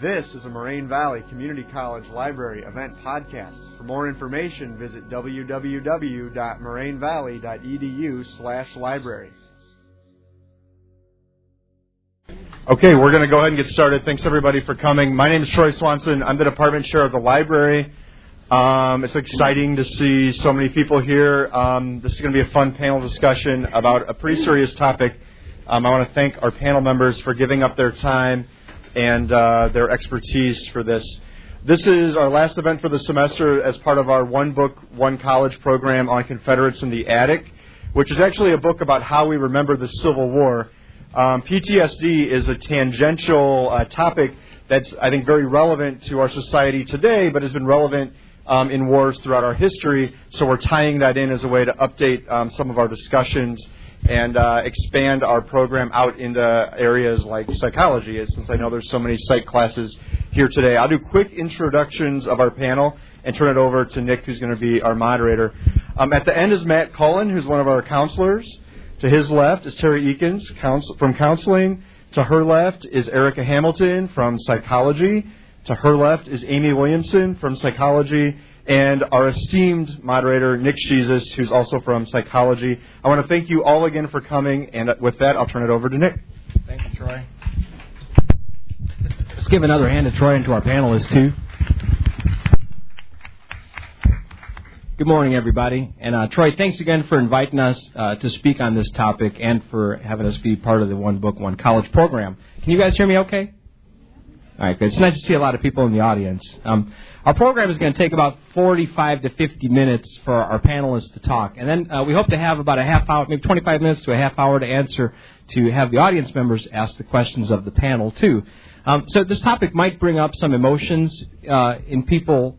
This is a Moraine Valley Community College Library event podcast. For more information, visit www.morainevalley.edu/library. Okay, we're going to go ahead and get started. Thanks everybody for coming. My name is Troy Swanson. I'm the department chair of the library. Um, it's exciting to see so many people here. Um, this is going to be a fun panel discussion about a pretty serious topic. Um, I want to thank our panel members for giving up their time and uh, their expertise for this. This is our last event for the semester as part of our One Book, One College program on Confederates in the Attic, which is actually a book about how we remember the Civil War. Um, PTSD is a tangential uh, topic that's, I think, very relevant to our society today, but has been relevant um, in wars throughout our history. So we're tying that in as a way to update um, some of our discussions and uh, expand our program out into areas like psychology, since I know there's so many psych classes here today. I'll do quick introductions of our panel and turn it over to Nick, who's going to be our moderator. Um, at the end is Matt Cullen, who's one of our counselors. To his left is Terry Eakins counsel, from counseling. To her left is Erica Hamilton from psychology. To her left is Amy Williamson from psychology. And our esteemed moderator, Nick Jesus, who's also from psychology. I want to thank you all again for coming. And with that, I'll turn it over to Nick. Thank you, Troy. Let's give another hand to Troy and to our panelists, too. Good morning, everybody. And uh, Troy, thanks again for inviting us uh, to speak on this topic and for having us be part of the One Book, One College program. Can you guys hear me okay? All right, good. It's nice to see a lot of people in the audience. Um, our program is going to take about 45 to 50 minutes for our panelists to talk. And then uh, we hope to have about a half hour, maybe 25 minutes to a half hour to answer, to have the audience members ask the questions of the panel, too. Um, so this topic might bring up some emotions uh, in people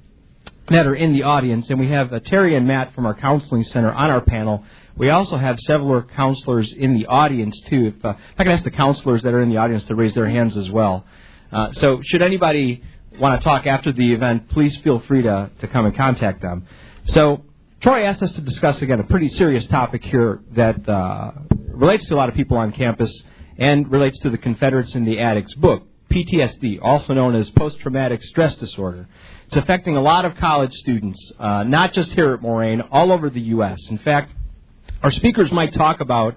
that are in the audience, and we have uh, Terry and Matt from our counseling center on our panel. We also have several counselors in the audience too. If, uh, I can ask the counselors that are in the audience to raise their hands as well. Uh, so, should anybody want to talk after the event, please feel free to, to come and contact them. So, Troy asked us to discuss again a pretty serious topic here that uh, relates to a lot of people on campus and relates to the Confederates in the Attics book, PTSD, also known as post traumatic stress disorder. It's affecting a lot of college students, uh, not just here at Moraine, all over the U.S. In fact, our speakers might talk about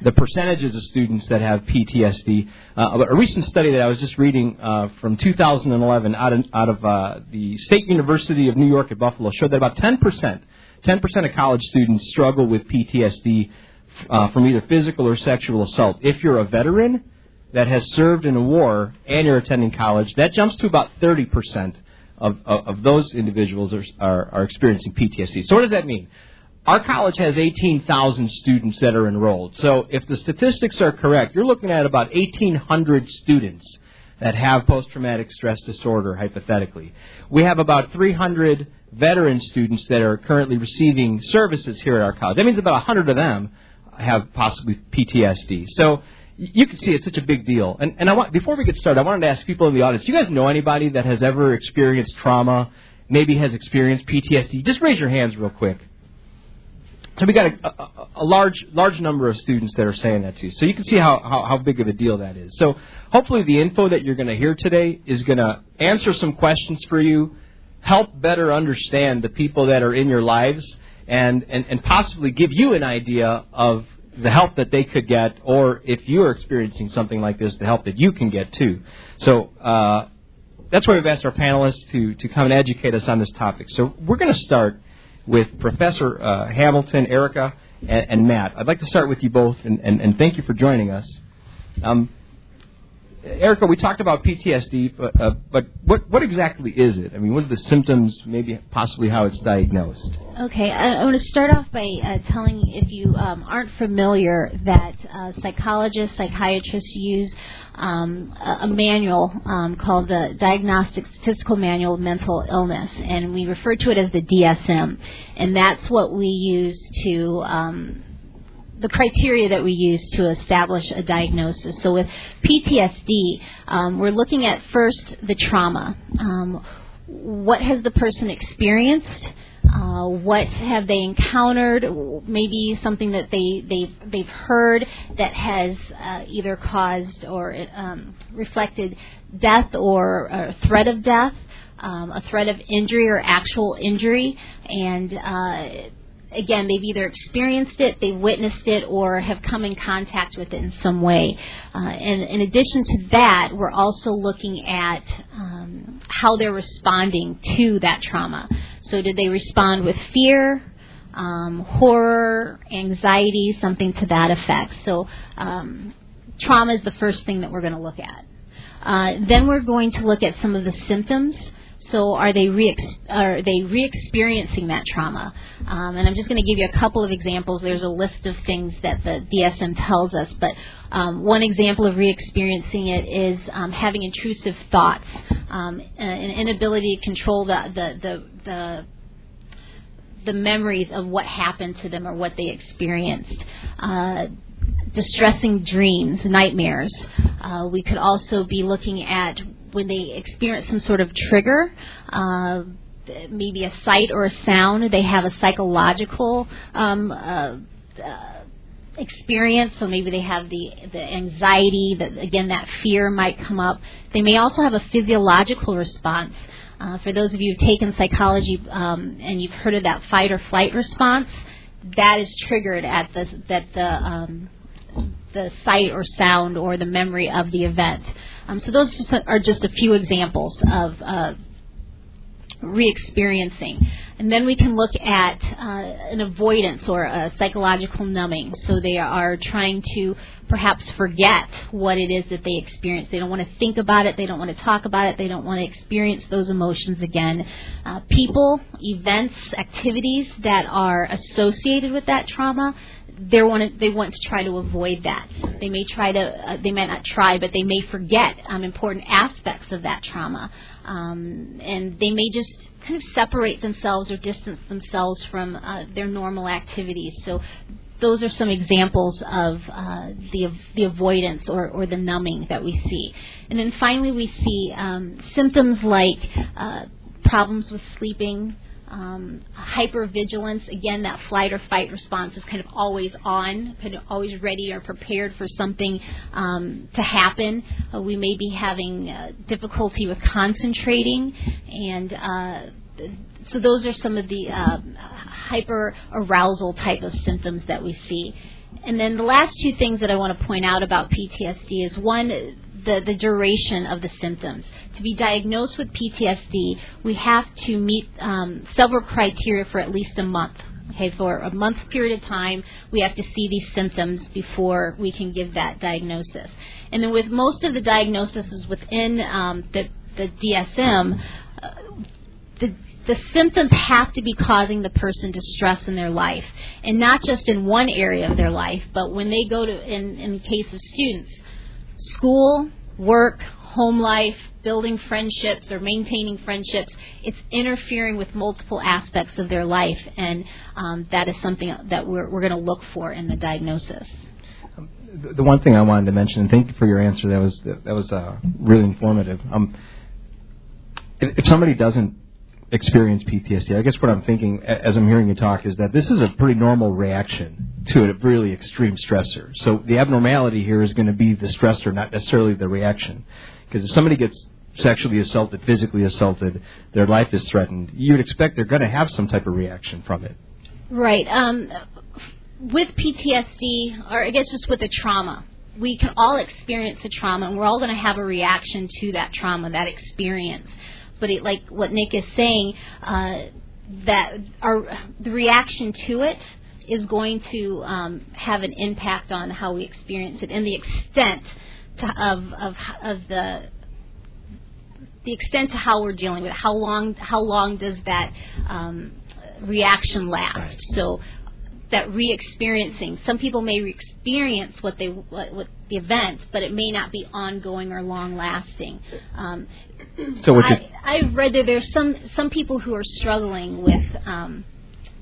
the percentages of students that have PTSD. Uh, a recent study that I was just reading uh, from 2011 out of, out of uh, the State University of New York at Buffalo showed that about 10%, 10% of college students struggle with PTSD uh, from either physical or sexual assault. If you're a veteran that has served in a war and you're attending college, that jumps to about 30% of, of, of those individuals are, are, are experiencing PTSD. So what does that mean? Our college has 18,000 students that are enrolled. So if the statistics are correct, you're looking at about 1,800 students that have post-traumatic stress disorder, hypothetically. We have about 300 veteran students that are currently receiving services here at our college. That means about 100 of them have possibly PTSD. So you can see it's such a big deal. And, and I want, before we get started, I wanted to ask people in the audience, do you guys know anybody that has ever experienced trauma, maybe has experienced PTSD? Just raise your hands real quick. So we got a, a, a, large large number of students that are saying that to you. So you can see how, how, how big of a deal that is. So hopefully the info that you're going to hear today is going to answer some questions for you, help better understand the people that are in your lives, and, and, and possibly give you an idea of the help that they could get, or if you're experiencing something like this, the help that you can get too. So uh, that's why we've asked our panelists to, to come and educate us on this topic. So we're going to start with Professor uh, Hamilton, Erica, and, and, Matt. I'd like to start with you both, and, and, and thank you for joining us. Um, Erica, we talked about PTSD, but, uh, but what, what exactly is it? I mean, what are the symptoms, maybe possibly how it's diagnosed? Okay, I, I want to start off by uh, telling, if you um, aren't familiar, that uh, psychologists, psychiatrists use um, a, a, manual um, called the Diagnostic Statistical Manual of Mental Illness, and we refer to it as the DSM, and that's what we use to um, the criteria that we use to establish a diagnosis. So with PTSD, um, we're looking at first the trauma. Um, what has the person experienced? Uh, what have they encountered? Maybe something that they they've they've heard that has uh, either caused or um, reflected death or a threat of death, um, a threat of injury or actual injury, and uh, again, they've either experienced it, they've witnessed it, or have come in contact with it in some way. Uh, and in addition to that, we're also looking at um, how they're responding to that trauma. So, did they respond with fear? Um, horror, anxiety, something to that effect. So, um, trauma is the first thing that we're going to look at. Uh, then we're going to look at some of the symptoms. So are they re are they re-experiencing that trauma? Um, and I'm just going to give you a couple of examples. There's a list of things that the DSM tells us, but um, one example of re-experiencing it is um, having intrusive thoughts, um, an inability to control the the the, the the memories of what happened to them or what they experienced. Uh, distressing dreams, nightmares. Uh, we could also be looking at when they experience some sort of trigger, uh, maybe a sight or a sound, they have a psychological um, uh, uh, experience. So maybe they have the the anxiety, that again that fear might come up. They may also have a physiological response. Uh, for those of you who've taken psychology um, and you've heard of that fight or flight response, that is triggered at the that the um, the sight or sound or the memory of the event. Um, so those are just a few examples of uh, re-experiencing. And then we can look at uh, an avoidance or a psychological numbing. So they are trying to perhaps forget what it is that they experienced. They don't want to think about it. They don't want to talk about it. They don't want to experience those emotions again. Uh, people, events, activities that are associated with that trauma they want they want to try to avoid that. They may try to uh, they may not try, but they may forget um, important aspects of that trauma, um, and they may just kind of separate themselves or distance themselves from uh, their normal activities. So. Those are some examples of uh, the the avoidance or, or the numbing that we see, and then finally we see um, symptoms like uh, problems with sleeping, um, hypervigilance, again, that flight or fight response is kind of always on, kind of always ready or prepared for something um, to happen. Uh, we may be having uh, difficulty with concentrating, and uh, so those are some of the uh, hyper arousal type of symptoms that we see. And then the last two things that I want to point out about PTSD is one, the, the duration of the symptoms. To be diagnosed with PTSD, we have to meet um, several criteria for at least a month. Okay, for a month period of time, we have to see these symptoms before we can give that diagnosis. And then with most of the diagnoses within um, the, the DSM, uh, the the symptoms have to be causing the person distress in their life, and not just in one area of their life, but when they go to, in, in the case of students, school, work, home life, building friendships or maintaining friendships, it's interfering with multiple aspects of their life, and um, that is something that we're, we're going to look for in the diagnosis. The one thing I wanted to mention, and thank you for your answer, that was that was uh, really informative. Um, if, if somebody doesn't experience PTSD. I guess what I'm thinking as I'm hearing you talk is that this is a pretty normal reaction to a really extreme stressor. So the abnormality here is going to be the stressor, not necessarily the reaction. Because if somebody gets sexually assaulted, physically assaulted, their life is threatened, you'd expect they're going to have some type of reaction from it. Right. Um, with PTSD, or I guess just with the trauma, we can all experience a trauma, and we're all going to have a reaction to that trauma, that experience but it, like what Nick is saying, uh, that our the reaction to it is going to um, have an impact on how we experience it and the extent to, of, of of the the extent to how we're dealing with it. How long how long does that um, reaction last? So that re-experiencing. Some people may re-experience what they what, what, the event, but it may not be ongoing or long-lasting. Um, so I, I've read that there's some some people who are struggling with um,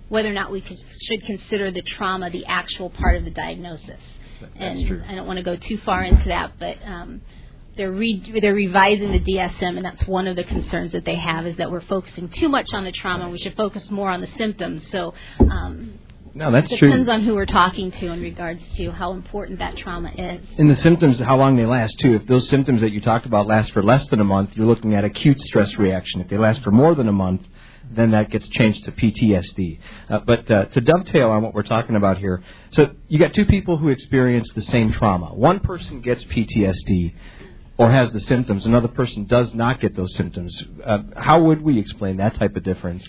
whether or not we could, should consider the trauma the actual part of the diagnosis. That's and true. I don't want to go too far into that, but um, they're re- they're revising the DSM, and that's one of the concerns that they have is that we're focusing too much on the trauma. and We should focus more on the symptoms. So. Um, no, that's depends true. Depends on who we're talking to in regards to how important that trauma is. And the symptoms, how long they last too. If those symptoms that you talked about last for less than a month, you're looking at acute stress reaction. If they last for more than a month, then that gets changed to PTSD. Uh, but uh, to dovetail on what we're talking about here, so you got two people who experience the same trauma. One person gets PTSD or has the symptoms. Another person does not get those symptoms. Uh, how would we explain that type of difference?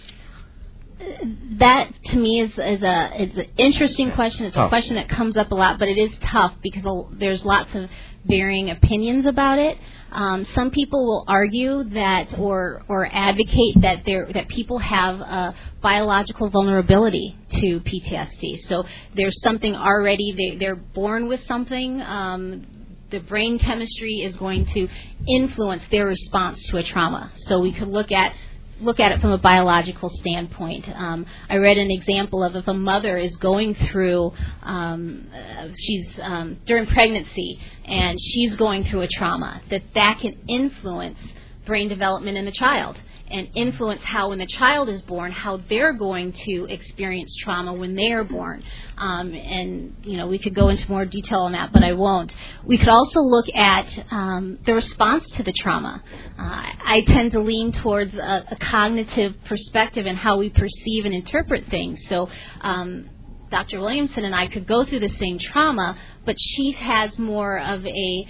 That to me is, is a is an interesting question. It's a question that comes up a lot, but it is tough because there's lots of varying opinions about it. Um, some people will argue that or or advocate that there that people have a biological vulnerability to PTSD. So there's something already they they're born with something. Um, the brain chemistry is going to influence their response to a trauma. So we could look at look at it from a biological standpoint. Um, I read an example of if a mother is going through, um, uh, she's um, during pregnancy and she's going through a trauma, that that can influence brain development in the child and influence how, when the child is born, how they're going to experience trauma when they are born. Um, and you know, we could go into more detail on that, but I won't. We could also look at um, the response to the trauma. Uh, I tend to lean towards a, a, cognitive perspective and how we perceive and interpret things. So. Um, Dr. Williamson and I could go through the same trauma, but she has more of a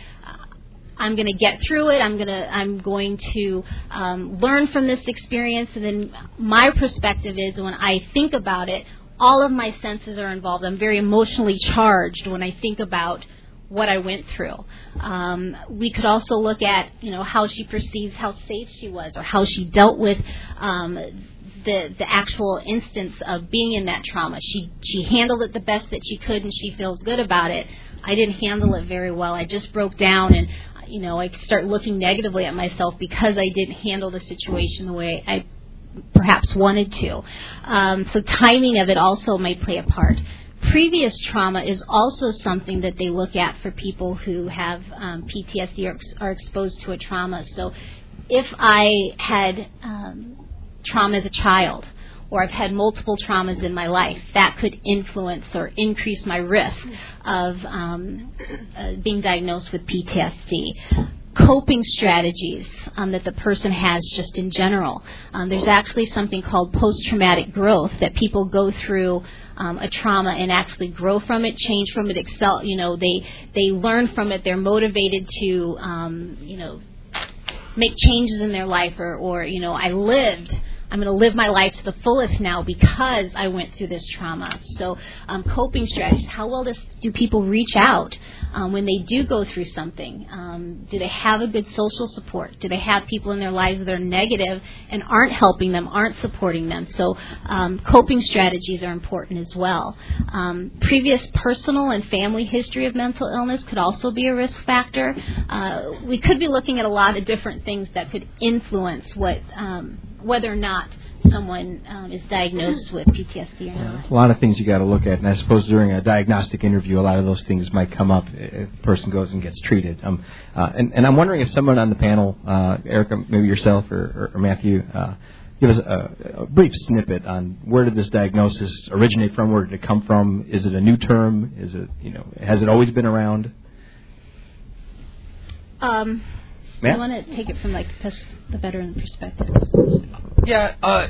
I'm going to get through it. I'm going to I'm going to um, learn from this experience. And then my perspective is when I think about it, all of my senses are involved. I'm very emotionally charged when I think about what I went through. Um, we could also look at you know how she perceives how safe she was or how she dealt with. Um, the, the actual instance of being in that trauma. She she handled it the best that she could and she feels good about it. I didn't handle it very well. I just broke down and you know, I start looking negatively at myself because I didn't handle the situation the way I perhaps wanted to. Um, so timing of it also may play a part. Previous trauma is also something that they look at for people who have um, PTSD or are exposed to a trauma. So if I had um, trauma as a child, or I've had multiple traumas in my life, that could influence or increase my risk of um, uh, being diagnosed with PTSD. Coping strategies um, that the person has just in general. Um, there's actually something called post traumatic growth that people go through um, a trauma and actually grow from it, change from it, excel. You know, they they learn from it. They're motivated to, um, you know, make changes in their life, or, or you know, I lived I'm going to live my life to the fullest now because I went through this trauma. So, um, coping strategies. How well does, do people reach out um, when they do go through something? Um, do they have a good social support? Do they have people in their lives that are negative and aren't helping them, aren't supporting them? So, um, coping strategies are important as well. Um, previous personal and family history of mental illness could also be a risk factor. Uh, we could be looking at a lot of different things that could influence what um, whether or not someone um, is diagnosed with PTSD or not. A lot of things you got to look at, and I suppose during a diagnostic interview, a lot of those things might come up if a person goes and gets treated. Um, uh, and, and, I'm wondering if someone on the panel, uh, Erica, maybe yourself or, or, or Matthew, uh, give us a, a, brief snippet on where did this diagnosis originate from? Where did it come from? Is it a new term? Is it you know has it always been around? Um, Matt? I want to take it from like the veteran perspective. Yeah, uh,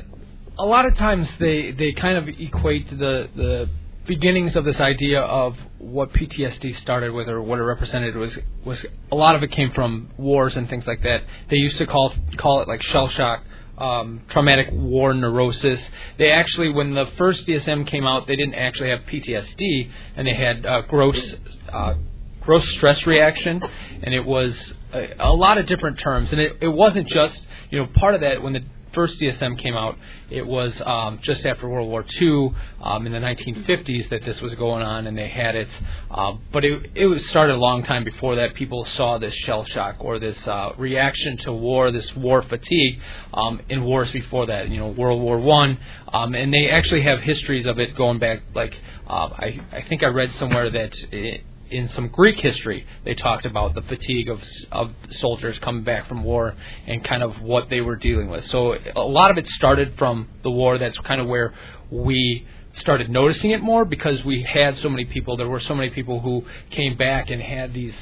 a lot of times they they kind of equate the the beginnings of this idea of what PTSD started with or what it represented was was a lot of it came from wars and things like that. They used to call call it like shell shock. Um, traumatic war neurosis. They actually, when the first DSM came out, they didn't actually have PTSD, and they had uh, gross uh, gross stress reaction, and it was a, a lot of different terms. And it, it wasn't just, you know, part of that when the first DSM came out, it was um, just after World War II um, in the 1950s that this was going on, and they had it. Uh, but it, it was started a long time before that. People saw this shell shock or this uh, reaction to war, this war fatigue um, in wars before that. You know, World War One, um, and they actually have histories of it going back. Like uh, I, I think I read somewhere that. It, in some Greek history, they talked about the fatigue of of soldiers coming back from war and kind of what they were dealing with. So a lot of it started from the war. That's kind of where we started noticing it more because we had so many people. There were so many people who came back and had these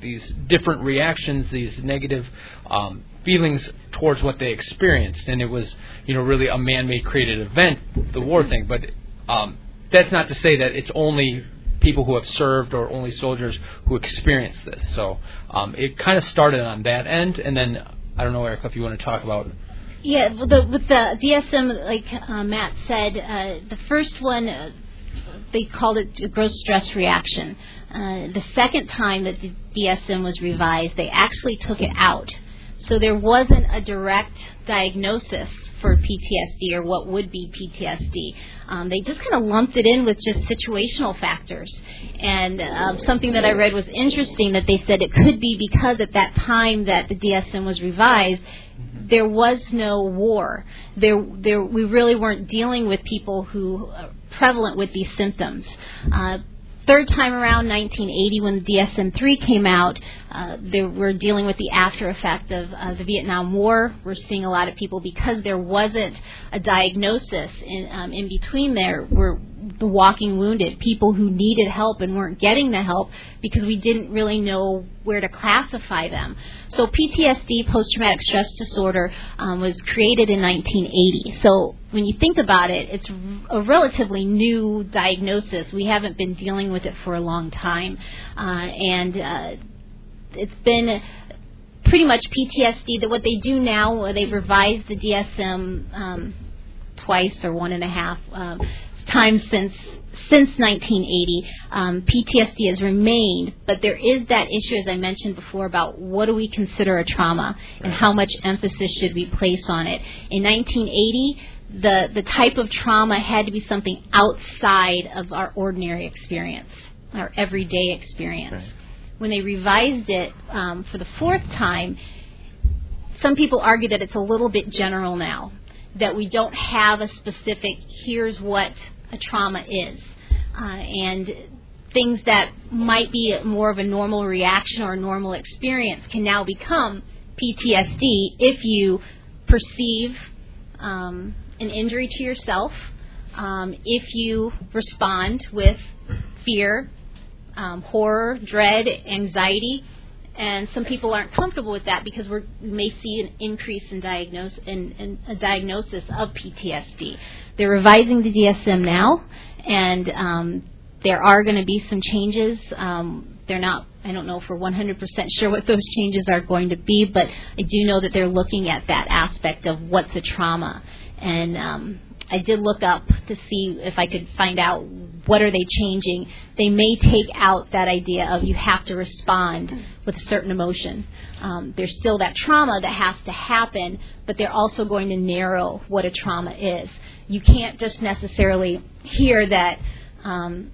these different reactions, these negative um, feelings towards what they experienced, and it was you know really a man-made created event, the war thing. But um, that's not to say that it's only people who have served or only soldiers who experience this. So um, it kind of started on that end, and then I don't know, Erica, if you want to talk about. Yeah, the, with the DSM, like uh, Matt said, uh, the first one uh, they called it a gross stress reaction. Uh, the second time that the DSM was revised, they actually took it out. So there wasn't a direct diagnosis for PTSD or what would be PTSD. Um, they just kind of lumped it in with just situational factors. And um, something that I read was interesting that they said it could be because at that time that the DSM was revised, there was no war. There, there, we really weren't dealing with people who are prevalent with these symptoms. Uh, third time around, 1980, when the DSM-3 came out, uh, they were dealing with the after effect of uh, the Vietnam War. We're seeing a lot of people because there wasn't a diagnosis in, um, in between there. Were the walking wounded, people who needed help and weren't getting the help because we didn't really know where to classify them. So PTSD, post-traumatic stress disorder, um, was created in 1980. So when you think about it, it's a relatively new diagnosis. We haven't been dealing with it for a long time, uh, and uh, it's been pretty much PTSD. That what they do now, they've revised the DSM um, twice or one and a half um, times since since 1980. Um, PTSD has remained, but there is that issue, as I mentioned before, about what do we consider a trauma and how much emphasis should we place on it. In 1980, the the type of trauma had to be something outside of our ordinary experience, our everyday experience. Right when they revised it um, for the fourth time, some people argue that it's a little bit general now, that we don't have a specific, here's what a trauma is. Uh, and things that might be more of a normal reaction or a normal experience can now become PTSD if you perceive um, an injury to yourself, um, if you respond with fear, um, horror, dread, anxiety, and some people aren't comfortable with that because we may see an increase in, diagnose, in, in a diagnosis of PTSD. They're revising the DSM now, and um, there are going to be some changes. Um, they're not. I don't know if we're 100% sure what those changes are going to be, but I do know that they're looking at that aspect of what's a trauma, and um, I did look up to see if I could find out what are they changing. They may take out that idea of you have to respond with a certain emotion. Um, there's still that trauma that has to happen, but they're also going to narrow what a trauma is. You can't just necessarily hear that um,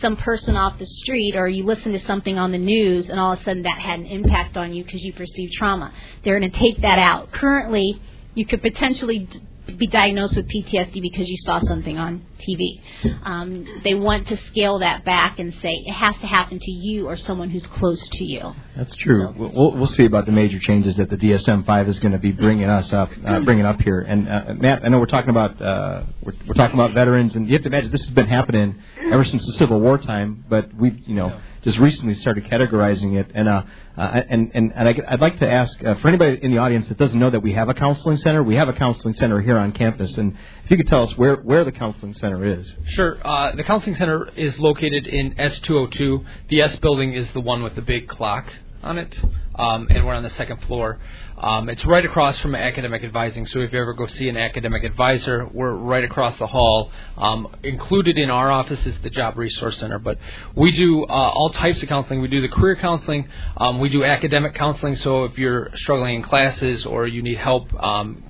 some person off the street or you listen to something on the news and all of a sudden that had an impact on you because you perceive trauma. They're going to take that out. Currently, you could potentially be diagnosed with PTSD because you saw something on TV. Um, they want to scale that back and say it has to happen to you or someone who's close to you. That's true. So. We'll, we'll see about the major changes that the DSM-5 is going to be bringing us up, uh, bringing up here. And uh, Matt, I know we're talking about uh, we're, we're talking about veterans, and you have to imagine this has been happening ever since the Civil War time. But we, you know just recently started categorizing it. And uh, uh, and and, and I, would like to ask uh, for anybody in the audience that doesn't know that we have a counseling center. We have a counseling center here on campus, and if you could tell us where where the counseling center is. Sure. Uh, the counseling center is located in S202. The S building is the one with the big clock on it, um, and we're on the second floor. Um, it's right across from academic advising. So if you ever go see an academic advisor, we're right across the hall. Um, included in our office is the Job Resource Center. But we do uh, all types of counseling. We do the career counseling. Um, we do academic counseling. So if you're struggling in classes or you need help um,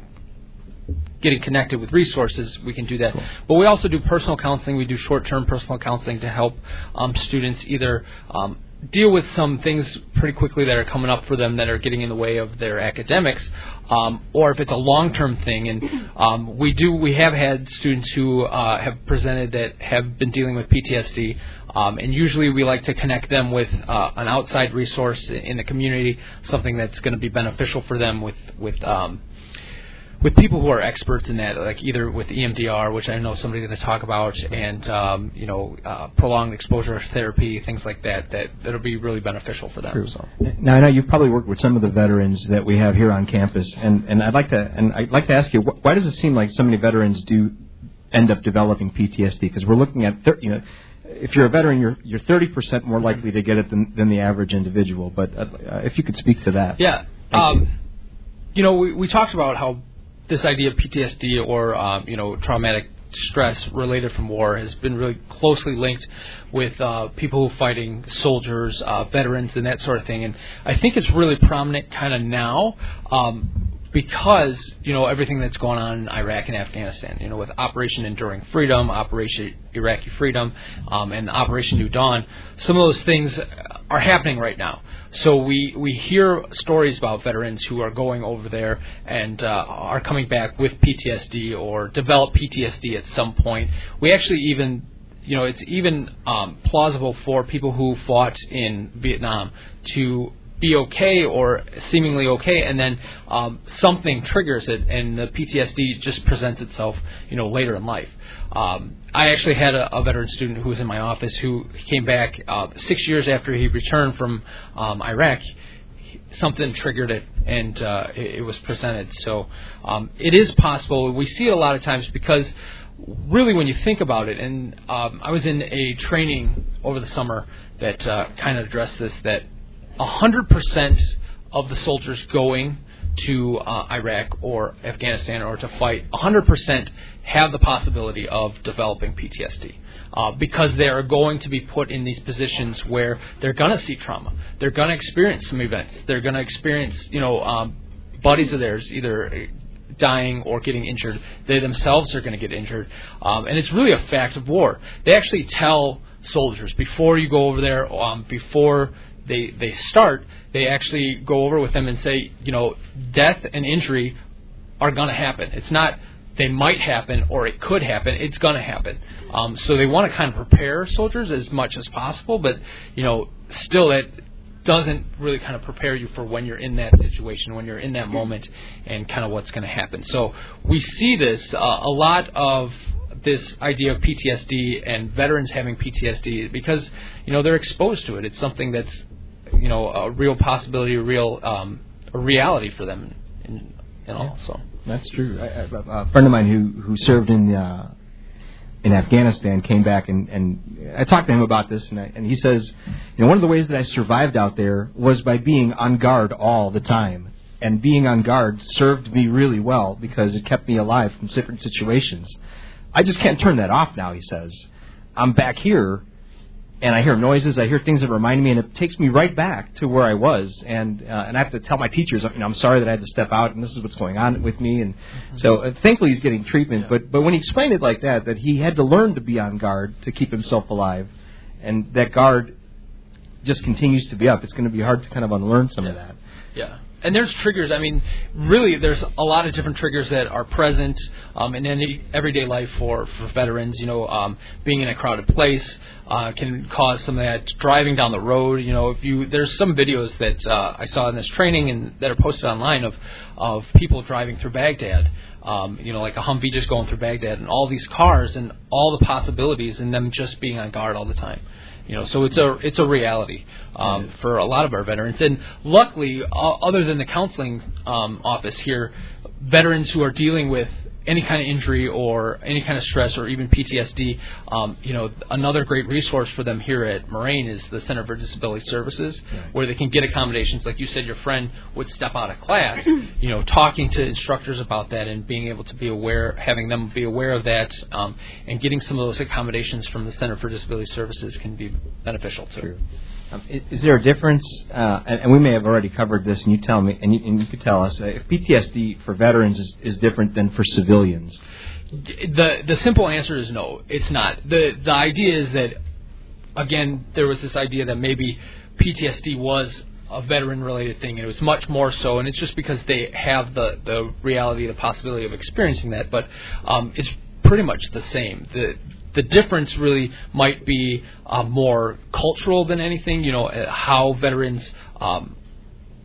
getting connected with resources, we can do that. Cool. But we also do personal counseling. We do short-term personal counseling to help um, students either um, deal with some things pretty quickly that are coming up for them that are getting in the way of their academics, um, or if it's a long-term thing. And um, we do we have had students who uh, have presented that have been dealing with PTSD Um, and usually we like to connect them with uh, an outside resource in the community, something that's going to be beneficial for them with with um, with people who are experts in that, like either with EMDR, which I know somebody's going to talk about, and um, you know, uh, prolonged exposure therapy, things like that, that that'll be really beneficial for them. True. So. Now I know you've probably worked with some of the veterans that we have here on campus, and, and I'd like to and I'd like to ask you, why does it seem like so many veterans do end up developing PTSD? Because we're looking at, thir- you know. If you're a veteran, you're you're 30% more likely to get it than, than the average individual. But uh, if you could speak to that, yeah. Um, you know, we, we talked about how this idea of PTSD or um, you know traumatic stress related from war has been really closely linked with uh, people who are fighting soldiers, uh, veterans, and that sort of thing. And I think it's really prominent kind of now. Um, because you know everything that's going on in Iraq and Afghanistan, you know, with Operation Enduring Freedom, Operation Iraqi Freedom, um, and Operation New Dawn, some of those things are happening right now. So we we hear stories about veterans who are going over there and uh, are coming back with PTSD or develop PTSD at some point. We actually even you know it's even um, plausible for people who fought in Vietnam to be okay or seemingly okay, and then um, something triggers it, and the PTSD just presents itself, you know, later in life. Um, I actually had a, a, veteran student who was in my office who came back uh, six years after he returned from um, Iraq. Something triggered it, and uh, it, it, was presented. So um, it is possible. We see it a lot of times because really, when you think about it, and um, I was in a training over the summer that uh, kind of addressed this. That 100% of the soldiers going to uh, Iraq or Afghanistan or to fight, 100% have the possibility of developing PTSD. Uh, because they are going to be put in these positions where they're going to see trauma. They're going to experience some events. They're going to experience, you know, um, buddies of theirs either dying or getting injured. They themselves are going to get injured. Um, and it's really a fact of war. They actually tell soldiers before you go over there, um, before they they start, they actually go over with them and say, you know, death and injury are going to happen. It's not they might happen or it could happen. It's going to happen. Um, so they want to kind of prepare soldiers as much as possible, but you know, still that doesn't really kind of prepare you for when you're in that situation, when you're in that moment, and kind of what's going to happen. So we see this uh, a lot of this idea of PTSD and veterans having PTSD because you know they're exposed to it. It's something that's you know a real possibility, a real um, a reality for them, in, in all. So that's true. I, I, a friend of mine who who served in uh, in Afghanistan came back and and I talked to him about this and I, and he says, you know, one of the ways that I survived out there was by being on guard all the time. And being on guard served me really well because it kept me alive from different situations. I just can't turn that off now, he says. I'm back here and I hear noises, I hear things that remind me, and it takes me right back to where I was. And uh, and I have to tell my teachers, you know, I'm sorry that I had to step out, and this is what's going on with me. And mm-hmm. so uh, thankfully he's getting treatment. Yeah. But but when he explained it like that, that he had to learn to be on guard to keep himself alive, and that guard just continues to be up. It's going to be hard to kind of unlearn some yeah. of that. Yeah and there's triggers. I mean, really, there's a lot of different triggers that are present um, in any everyday life for for veterans. You know, um, being in a crowded place uh, can cause some of that. Driving down the road, you know, if you there's some videos that uh, I saw in this training and that are posted online of of people driving through Baghdad. Um, you know, like a Humvee just going through Baghdad, and all these cars, and all the possibilities, and them just being on guard all the time. You know, so it's a it's a reality um, for a lot of our veterans. And luckily, uh, other than the counseling um, office here, veterans who are dealing with any kind of injury or any kind of stress or even PTSD, um, you know, another great resource for them here at Moraine is the Center for Disability Services, right. where they can get accommodations. Like you said, your friend would step out of class, you know, talking to instructors about that and being able to be aware, having them be aware of that, um, and getting some of those accommodations from the Center for Disability Services can be beneficial too. True. Um, is, there a difference? Uh, and, and, we may have already covered this, and you tell me, and you, and you could tell us uh, if PTSD for veterans is, is different than for civilians. The the simple answer is no, it's not. the The idea is that again, there was this idea that maybe PTSD was a veteran related thing and it was much more so and it's just because they have the the reality the possibility of experiencing that but um, it's pretty much the same the the difference really might be uh, more cultural than anything. You know, uh, how veterans um,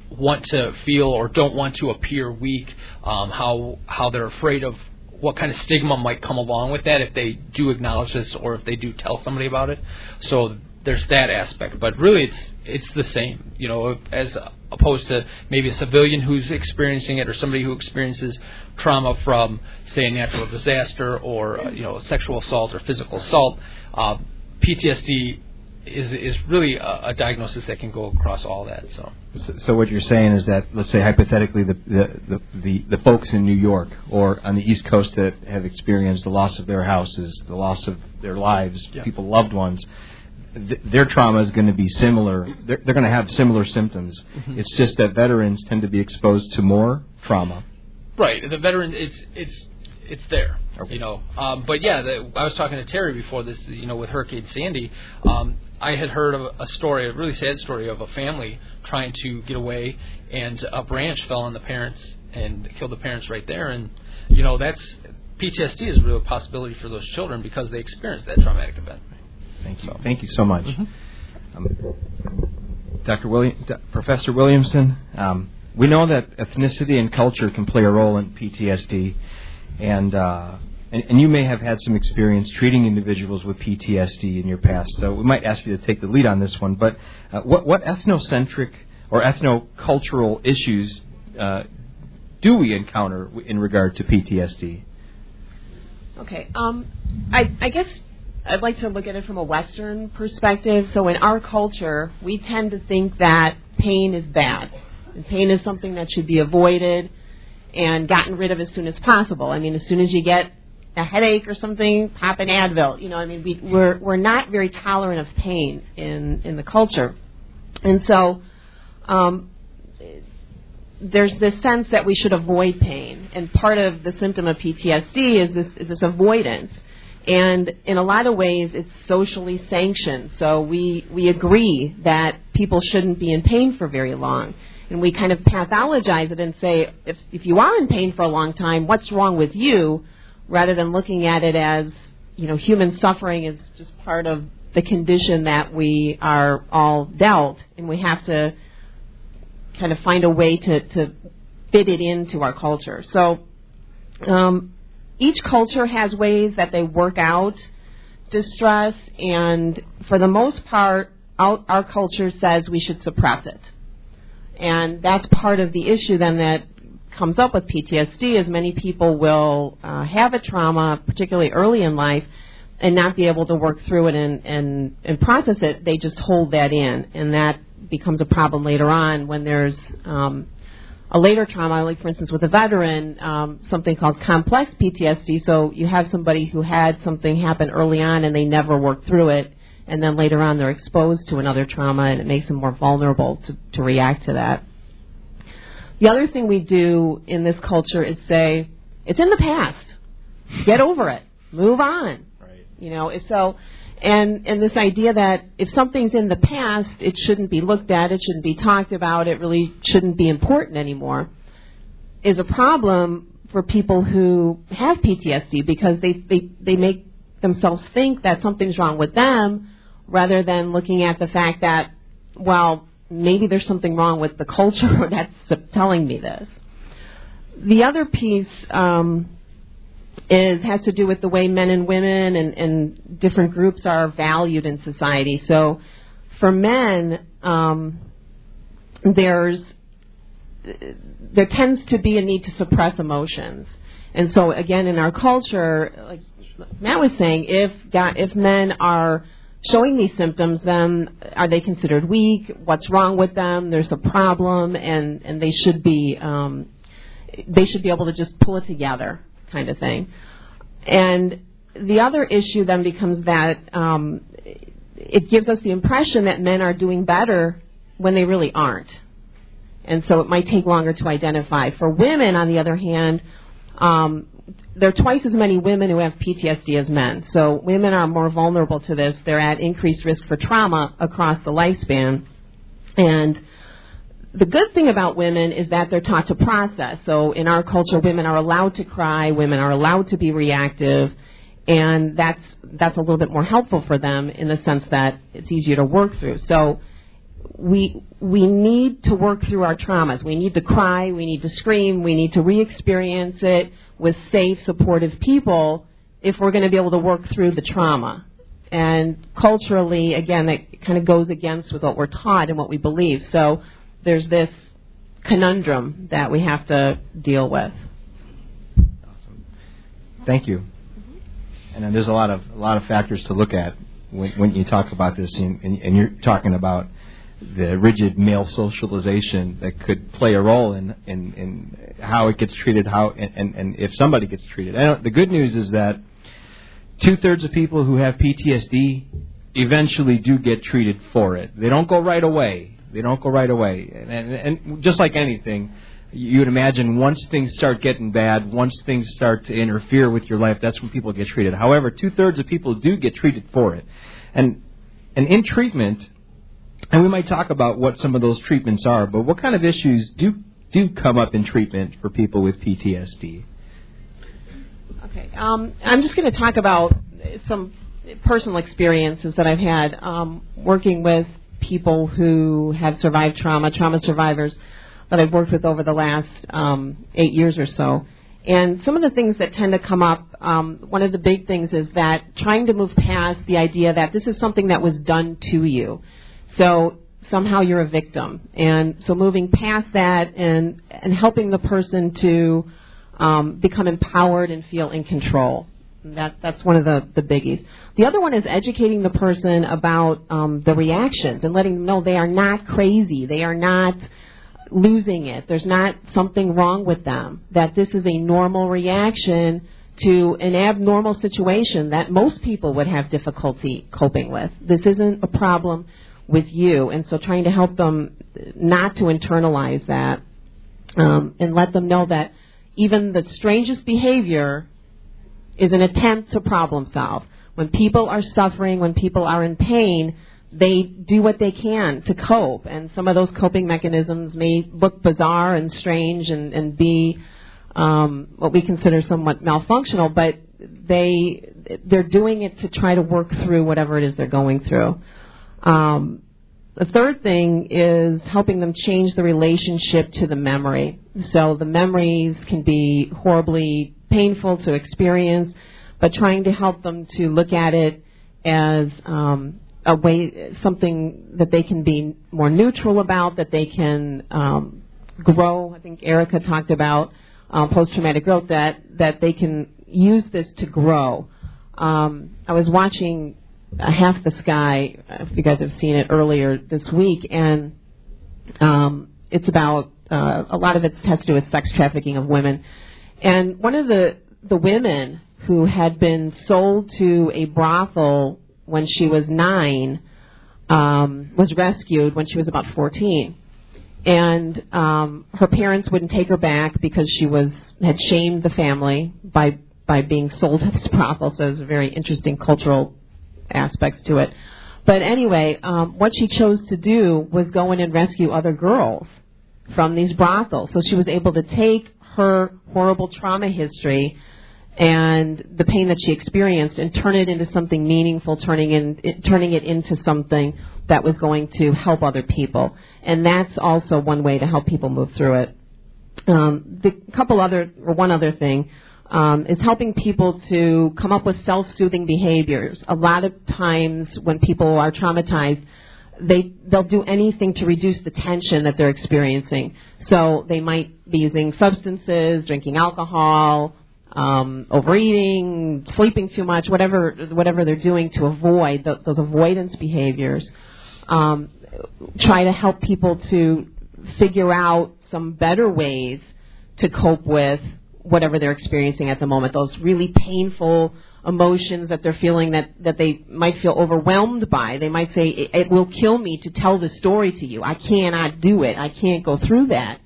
want to feel or don't want to appear weak, um, how how they're afraid of what kind of stigma might come along with that if they do acknowledge this or if they do tell somebody about it. So there's that aspect, but really it's it's the same, you know, as opposed to maybe a civilian who's experiencing it or somebody who experiences trauma from say a natural disaster or uh, you know sexual assault or physical assault. Uh, PTSD is is really a, a, diagnosis that can go across all that. So. so. what you're saying is that, let's say hypothetically, the, the the, the folks in New York or on the East Coast that have experienced the loss of their houses, the loss of their lives, yeah. people, loved ones, th- their trauma is going to be similar. They're, they're going to have similar symptoms. Mm-hmm. It's just that veterans tend to be exposed to more trauma. Right. The veterans, it's it's it's there. Okay. You know, um, but yeah, the, I was talking to Terry before this. You know, with Hurricane Sandy, um, I had heard of a story, a really sad story of a family trying to get away, and a branch fell on the parents and killed the parents right there. And you know, that's PTSD is a real possibility for those children because they experienced that traumatic event. Thank you. So. Thank you so much, mm-hmm. um, Dr. William, D- Professor Williamson. Um, we know that ethnicity and culture can play a role in PTSD, and uh, and, and, you may have had some experience treating individuals with PTSD in your past. So we might ask you to take the lead on this one. But uh, what, what ethnocentric or ethnocultural issues uh, do we encounter in regard to PTSD? Okay. Um, I, I guess I'd like to look at it from a Western perspective. So in our culture, we tend to think that pain is bad. And pain is something that should be avoided and gotten rid of as soon as possible. I mean, as soon as you get a headache or something, pop an Advil. You know, I mean, we, we're we're not very tolerant of pain in in the culture, and so um, there's this sense that we should avoid pain, and part of the symptom of PTSD is this is this avoidance. And in a lot of ways, it's socially sanctioned. So we, we agree that people shouldn't be in pain for very long. And we kind of pathologize it and say, if, if you are in pain for a long time, what's wrong with you? rather than looking at it as, you know, human suffering is just part of the condition that we are all dealt, and we have to kind of find a way to, to fit it into our culture. So, um, each culture has ways that they work out distress, and for the most part, our, our culture says we should suppress it. And that's part of the issue then that comes up with PTSD is many people will uh, have a trauma, particularly early in life, and not be able to work through it and, and, and process it. They just hold that in, and that becomes a problem later on when there's um, a later trauma, like for instance with a veteran, um, something called complex PTSD. So you have somebody who had something happen early on and they never worked through it, and then later on they're exposed to another trauma and it makes them more vulnerable to, to react to that. The other thing we do in this culture is say, it's in the past. Get over it. Move on. Right. You know, so and and this idea that if something's in the past, it shouldn't be looked at, it shouldn't be talked about, it really shouldn't be important anymore, is a problem for people who have PTSD because they they they make themselves think that something's wrong with them rather than looking at the fact that well maybe there's something wrong with the culture that's telling me this. The other piece um, is has to do with the way men and women and, and different groups are valued in society. So, for men, um, there's there tends to be a need to suppress emotions, and so again in our culture, like Matt was saying, if God, if men are showing these symptoms, then are they considered weak? What's wrong with them? There's a problem, and and they should be um, they should be able to just pull it together, kind of thing. And the other issue then becomes that um, it gives us the impression that men are doing better when they really aren't. And so it might take longer to identify. For women, on the other hand, um, there are twice as many women who have PTSD as men. So women are more vulnerable to this. They're at increased risk for trauma across the lifespan. And the good thing about women is that they're taught to process. So in our culture, women are allowed to cry, women are allowed to be reactive, and that's that's a little bit more helpful for them in the sense that it's easier to work through. So we we need to work through our traumas. We need to cry, we need to scream, we need to re-experience it with safe, supportive people if we're going to be able to work through the trauma. And culturally, again, that kind of goes against with what we're taught and what we believe. So there's this conundrum that we have to deal with. Awesome. Thank you. And there's a lot of a lot of factors to look at when, when you talk about this, and, and you're talking about the rigid male socialization that could play a role in in, in how it gets treated, how and, and, and if somebody gets treated. And the good news is that two thirds of people who have PTSD eventually do get treated for it. They don't go right away. They don't go right away. And, and, and just like anything, you would imagine once things start getting bad, once things start to interfere with your life, that's when people get treated. However, two thirds of people do get treated for it. And and in treatment, and we might talk about what some of those treatments are, but what kind of issues do do come up in treatment for people with PTSD? Okay, um, I'm just going to talk about some personal experiences that I've had um, working with people who have survived trauma, trauma survivors that I've worked with over the last um, eight years or so. And some of the things that tend to come up, um, one of the big things is that trying to move past the idea that this is something that was done to you. So somehow you're a victim. And so moving past that and, and helping the person to um, become empowered and feel in control. That, that's one of the, the biggies. The other one is educating the person about um, the reactions and letting them know they are not crazy. They are not losing it. There's not something wrong with them. That this is a normal reaction to an abnormal situation that most people would have difficulty coping with. This isn't a problem with you. And so trying to help them not to internalize that um, and let them know that even the strangest behavior is an attempt to problem solve. When people are suffering, when people are in pain, they do what they can to cope. And some of those coping mechanisms may look bizarre and strange and, and be um, what we consider somewhat malfunctional, but they they're doing it to try to work through whatever it is they're going through. Um, the third thing is helping them change the relationship to the memory. So the memories can be horribly painful to experience, but trying to help them to look at it as um, a way, something that they can be more neutral about, that they can um, grow. I think Erica talked about um, post-traumatic growth that that they can use this to grow. Um, I was watching uh, half the sky. If you guys have seen it earlier this week, and um, it's about uh, a lot of it has to do with sex trafficking of women. And one of the the women who had been sold to a brothel when she was nine um, was rescued when she was about 14 and um, her parents wouldn't take her back because she was had shamed the family by by being sold to this brothel. So a very interesting cultural aspects to it. But anyway, um, what she chose to do was go in and rescue other girls from these brothels. So she was able to take her horrible trauma history and the pain that she experienced and turn it into something meaningful, turning in, turning it into something that was going to help other people. And that's also one way to help people move through it. Um, the couple other, or one other thing, um, is helping people to come up with self-soothing behaviors. A lot of times when people are traumatized, they they'll do anything to reduce the tension that they're experiencing. So they might be using substances, drinking alcohol, um, overeating, sleeping too much, whatever whatever they're doing to avoid those avoidance behaviors. Um, try to help people to figure out some better ways to cope with whatever they're experiencing at the moment. Those really painful emotions that they're feeling that, that they might feel overwhelmed by. They might say, it, it will kill me to tell the story to you. I cannot do it. I can't go through that.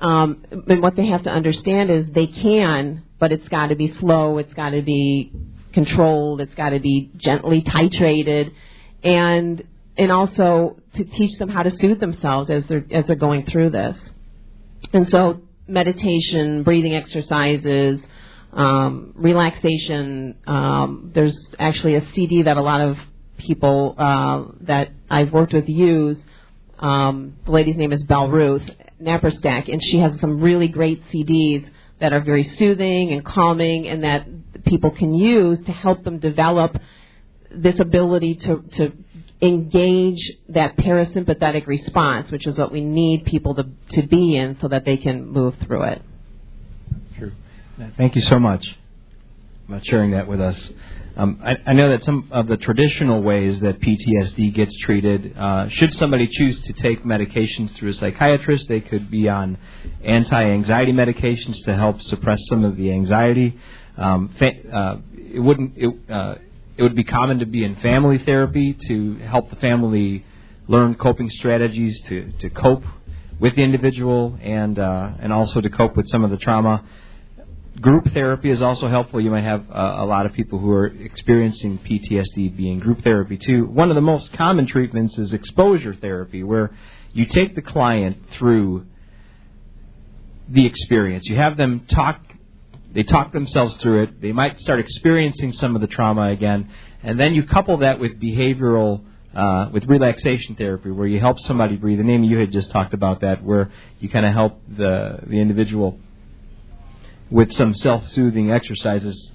Um, and what they have to understand is they can, but it's got to be slow. It's got to be controlled. It's got to be gently titrated, and and also to teach them how to soothe themselves as they're as they're going through this. And so meditation, breathing exercises, um, relaxation. Um, there's actually a CD that a lot of people uh, that I've worked with use. Um, the lady's name is Belleruth Naparstek, and she has some really great CDs that are very soothing and calming, and that people can use to help them develop this ability to, to engage that parasympathetic response, which is what we need people to, to be in so that they can move through it. Thank you so much about sharing that with us. Um, I, I, know that some of the traditional ways that PTSD gets treated, uh, should somebody choose to take medications through a psychiatrist, they could be on anti-anxiety medications to help suppress some of the anxiety. Um, fa- uh, it wouldn't. It, uh, it would be common to be in family therapy to help the family learn coping strategies to, to cope with the individual and uh, and also to cope with some of the trauma. Group therapy is also helpful. You might have uh, a lot of people who are experiencing PTSD being group therapy too. One of the most common treatments is exposure therapy, where you take the client through the experience. You have them talk they talk themselves through it. They might start experiencing some of the trauma again, and then you couple that with behavioral, uh, with relaxation therapy, where you help somebody breathe. And Amy, you had just talked about that, where you kind of help the the individual with some self-soothing exercises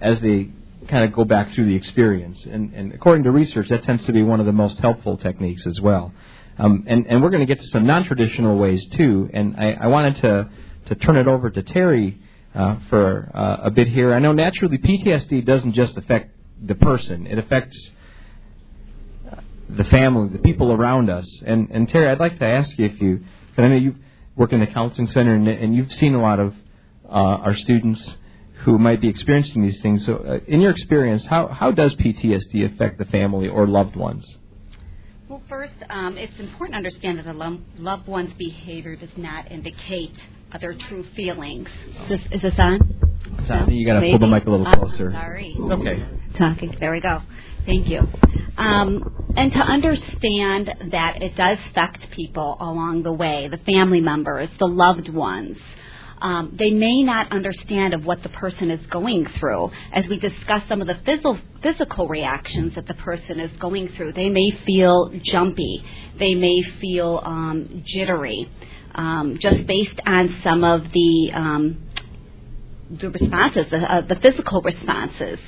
as they kind of go back through the experience. And, and according to research, that tends to be one of the most helpful techniques as well. Um, and, and we're going to get to some non-traditional ways too. And I, I wanted to to turn it over to Terry uh, for uh, a bit here. I know naturally PTSD doesn't just affect the person; it affects the family, the people around us. And, and Terry, I'd like to ask you if you, because I know you work in the counseling center and, and you've seen a lot of uh, our students who might be experiencing these things. So, uh, in your experience, how how does PTSD affect the family or loved ones? Well, first, um, it's important to understand that the lo- loved one's behavior does not indicate their true feelings. Is this, is this on? No? You got to pull the mic a little uh, closer. sorry. It's okay. Talking. There we go. Thank you. Um, and to understand that it does affect people along the way, the family members, the loved ones. Um, they may not understand of what the person is going through. As we discuss some of the phys- physical reactions that the person is going through, they may feel jumpy. They may feel um, jittery um, just based on some of the um, the responses, the, uh, the physical responses.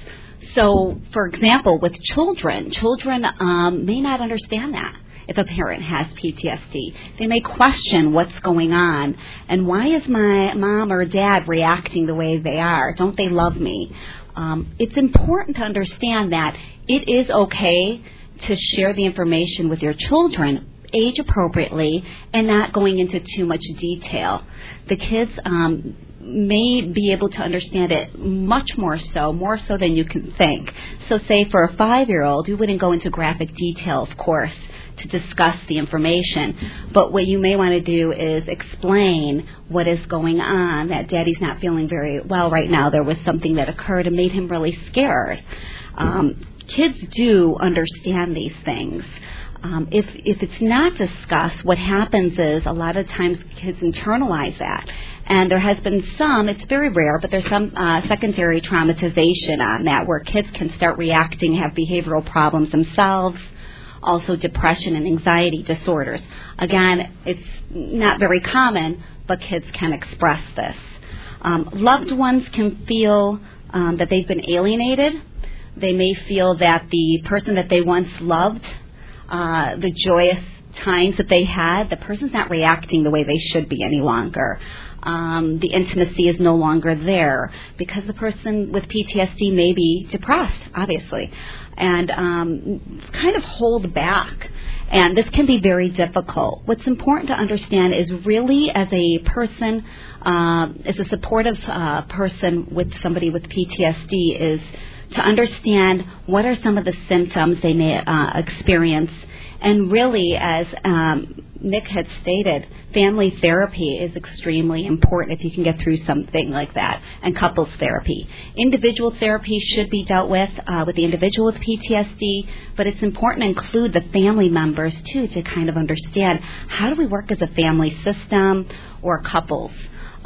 So, for example, with children, children um, may not understand that if a parent has PTSD. They may question what's going on and why is my mom or dad reacting the way they are? Don't they love me? Um, it's important to understand that it is okay to share the information with your children, age appropriately and not going into too much detail. The kids um, may be able to understand it much more so, more so than you can think. So, say for a five year old, you wouldn't go into graphic detail, of course, to discuss the information. But what you may want to do is explain what is going on, that daddy's not feeling very well right now. There was something that occurred and made him really scared. Um, kids do understand these things. Um, if if it's not discussed, what happens is a lot of times kids internalize that, and there has been some. It's very rare, but there's some uh, secondary traumatization on that where kids can start reacting, have behavioral problems themselves, also depression and anxiety disorders. Again, it's not very common, but kids can express this. Um, loved ones can feel um, that they've been alienated. They may feel that the person that they once loved uh, the joyous times that they had, the person's not reacting the way they should be any longer. Um, the intimacy is no longer there because the person with PTSD may be depressed, obviously, and um, kind of hold back. And this can be very difficult. What's important to understand is really, as a person, uh, as a supportive uh, person with somebody with PTSD, is to understand what are some of the symptoms they may uh, experience. And really, as um, Nick had stated, family therapy is extremely important if you can get through something like that, and couples therapy. Individual therapy should be dealt with uh, with the individual with PTSD, but it's important to include the family members too to kind of understand how do we work as a family system or couples.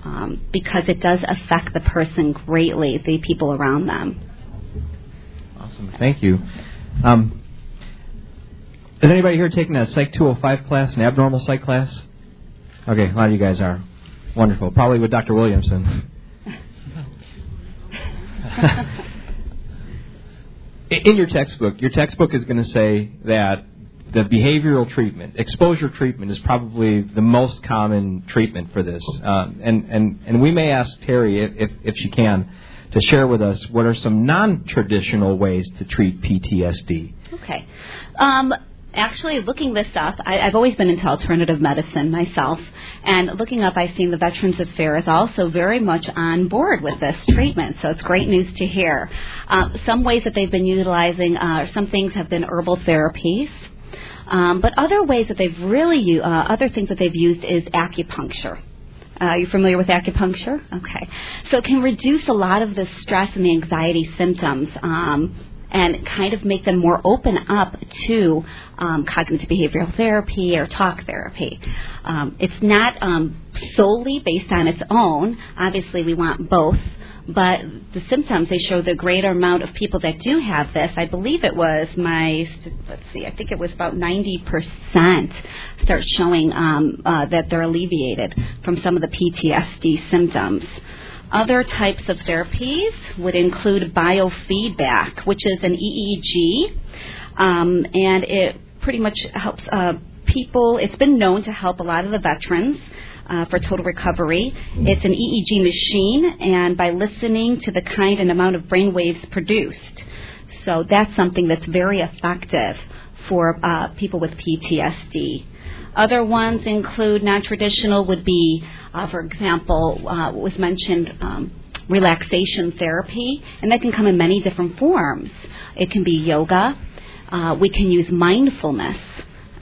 um, because it does affect the person greatly, the people around them. Awesome. Thank you. Um, is anybody here taking a Psych 205 class, an abnormal psych class? Okay, a lot of you guys are. Wonderful. Probably with Dr. Williamson. in your textbook, your textbook is going to say that the behavioral treatment, exposure treatment, is probably the most common treatment for this. Um, and, and, and we may ask Terry, if, if she can, to share with us what are some non traditional ways to treat PTSD. Okay. Um, actually looking this up, I, have always been into alternative medicine myself, and looking up, I've seen the Veterans Affairs also very much on board with this treatment. So it's great news to hear. Uh, some ways that they've been utilizing, uh, some things have been herbal therapies. Um, but other ways that they've really, uh, other things that they've used is acupuncture. Uh, are you familiar with acupuncture? Okay. So it can reduce a lot of the stress and the anxiety symptoms um, and kind of make them more open up to um, cognitive behavioral therapy or talk therapy. Um, it's not um, solely based on its own. Obviously, we want both but the symptoms they show the greater amount of people that do have this. I believe it was my let's see, I think it was about 90% start showing um, uh, that they're alleviated from some of the PTSD symptoms. Other types of therapies would include biofeedback, which is an EEG, um, and it pretty much helps uh, people. It's been known to help a lot of the veterans uh, for total recovery. It's an EEG machine, and by listening to the kind and amount of brain waves produced. So that's something that's very effective for uh, people with PTSD. Other ones include non-traditional would be, uh, for example, uh, was mentioned um, relaxation therapy, and that can come in many different forms. It can be yoga. Uh, we can use mindfulness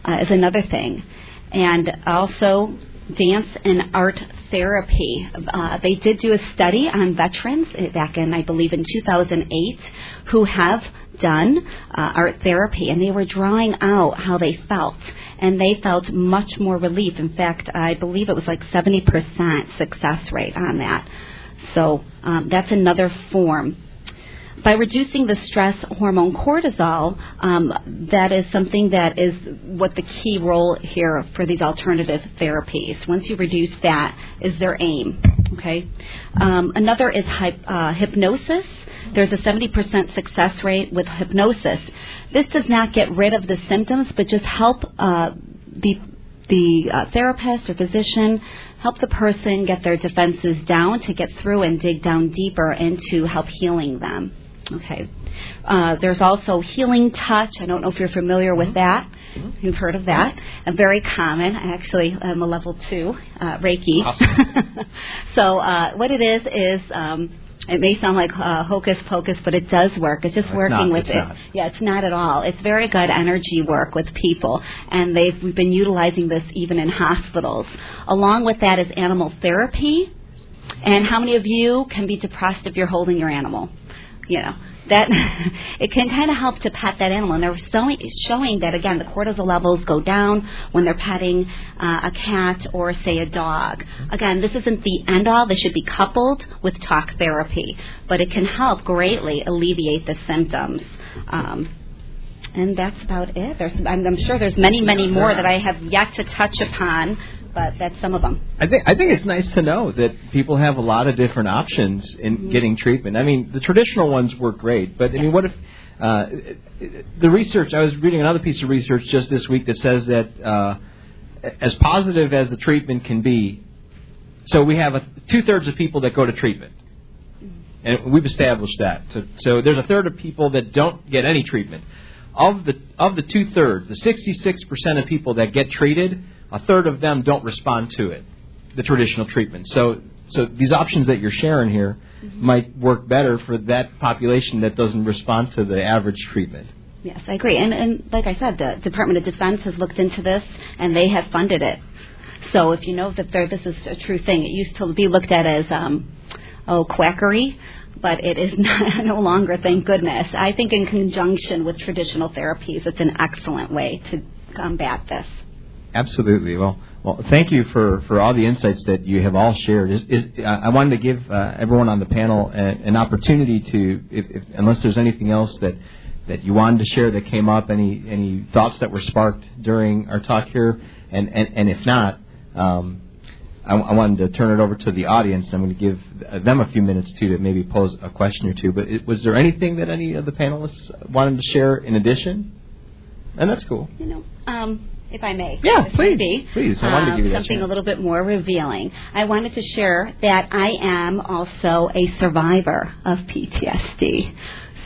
uh, as another thing, and also dance and art therapy. Uh, they did do a study on veterans back in, I believe, in 2008 who have done uh, art therapy, and they were drawing out how they felt, and they felt much more relief. In fact, I believe it was like 70% success rate on that. So um, that's another form by reducing the stress hormone cortisol, um, that is something that is what the key role here for these alternative therapies. Once you reduce that, is their aim. Okay. Um, another is hy- uh, hypnosis. There's a 70% success rate with hypnosis. This does not get rid of the symptoms, but just help uh, the the uh, therapist or physician help the person get their defenses down to get through and dig down deeper into help healing them. Okay. Uh, there's also healing touch. I don't know if you're familiar with that. Mm-hmm. You've heard of that. Very common. I actually am a level two uh, Reiki. Awesome. so uh, what it is is. Um, it may sound like uh, hocus pocus, but it does work. It's just no, working it's with it. Not. Yeah, it's not at all. It's very good energy work with people, and they've we've been utilizing this even in hospitals. Along with that is animal therapy. And how many of you can be depressed if you're holding your animal? You know, that it can kind of help to pet that animal. And they're showing, showing that again, the cortisol levels go down when they're petting uh, a cat or say a dog. Again, this isn't the end all. This should be coupled with talk therapy, but it can help greatly alleviate the symptoms. Um, and that's about it. There's, I'm, I'm sure there's many, many more that I have yet to touch upon but that's some of them. I think I think it's nice to know that people have a lot of different options in mm-hmm. getting treatment. I mean, the traditional ones work great, but I mean, what if uh, the research? I was reading another piece of research just this week that says that uh, as positive as the treatment can be, so we have two thirds of people that go to treatment. And we've established that. So, so there's a third of people that don't get any treatment. Of the of the two thirds, the 66 percent of people that get treated, a third of them don't respond to it, the traditional treatment. So, so these options that you're sharing here mm-hmm. might work better for that population that doesn't respond to the average treatment. Yes, I agree. And, and like I said, the Department of Defense has looked into this and they have funded it. So if you know that this is a true thing, it used to be looked at as um, oh quackery, but it is not, no longer. Thank goodness. I think in conjunction with traditional therapies, it's an excellent way to combat this. Absolutely. Well, well, thank you for, for all the insights that you have all shared. Is, is, I wanted to give uh, everyone on the panel a, an opportunity to, if, if, unless there's anything else that, that you wanted to share that came up, any any thoughts that were sparked during our talk here, and and, and if not, um, I, I, wanted to turn it over to the audience. I'm going to give them a few minutes too to maybe pose a question or two. But it, was there anything that any of the panelists wanted to share in addition? And that's cool. You know, um, if I may. Yeah, please. Please, I wanted to give you um, something a little bit more revealing. I wanted to share that I am also a survivor of PTSD.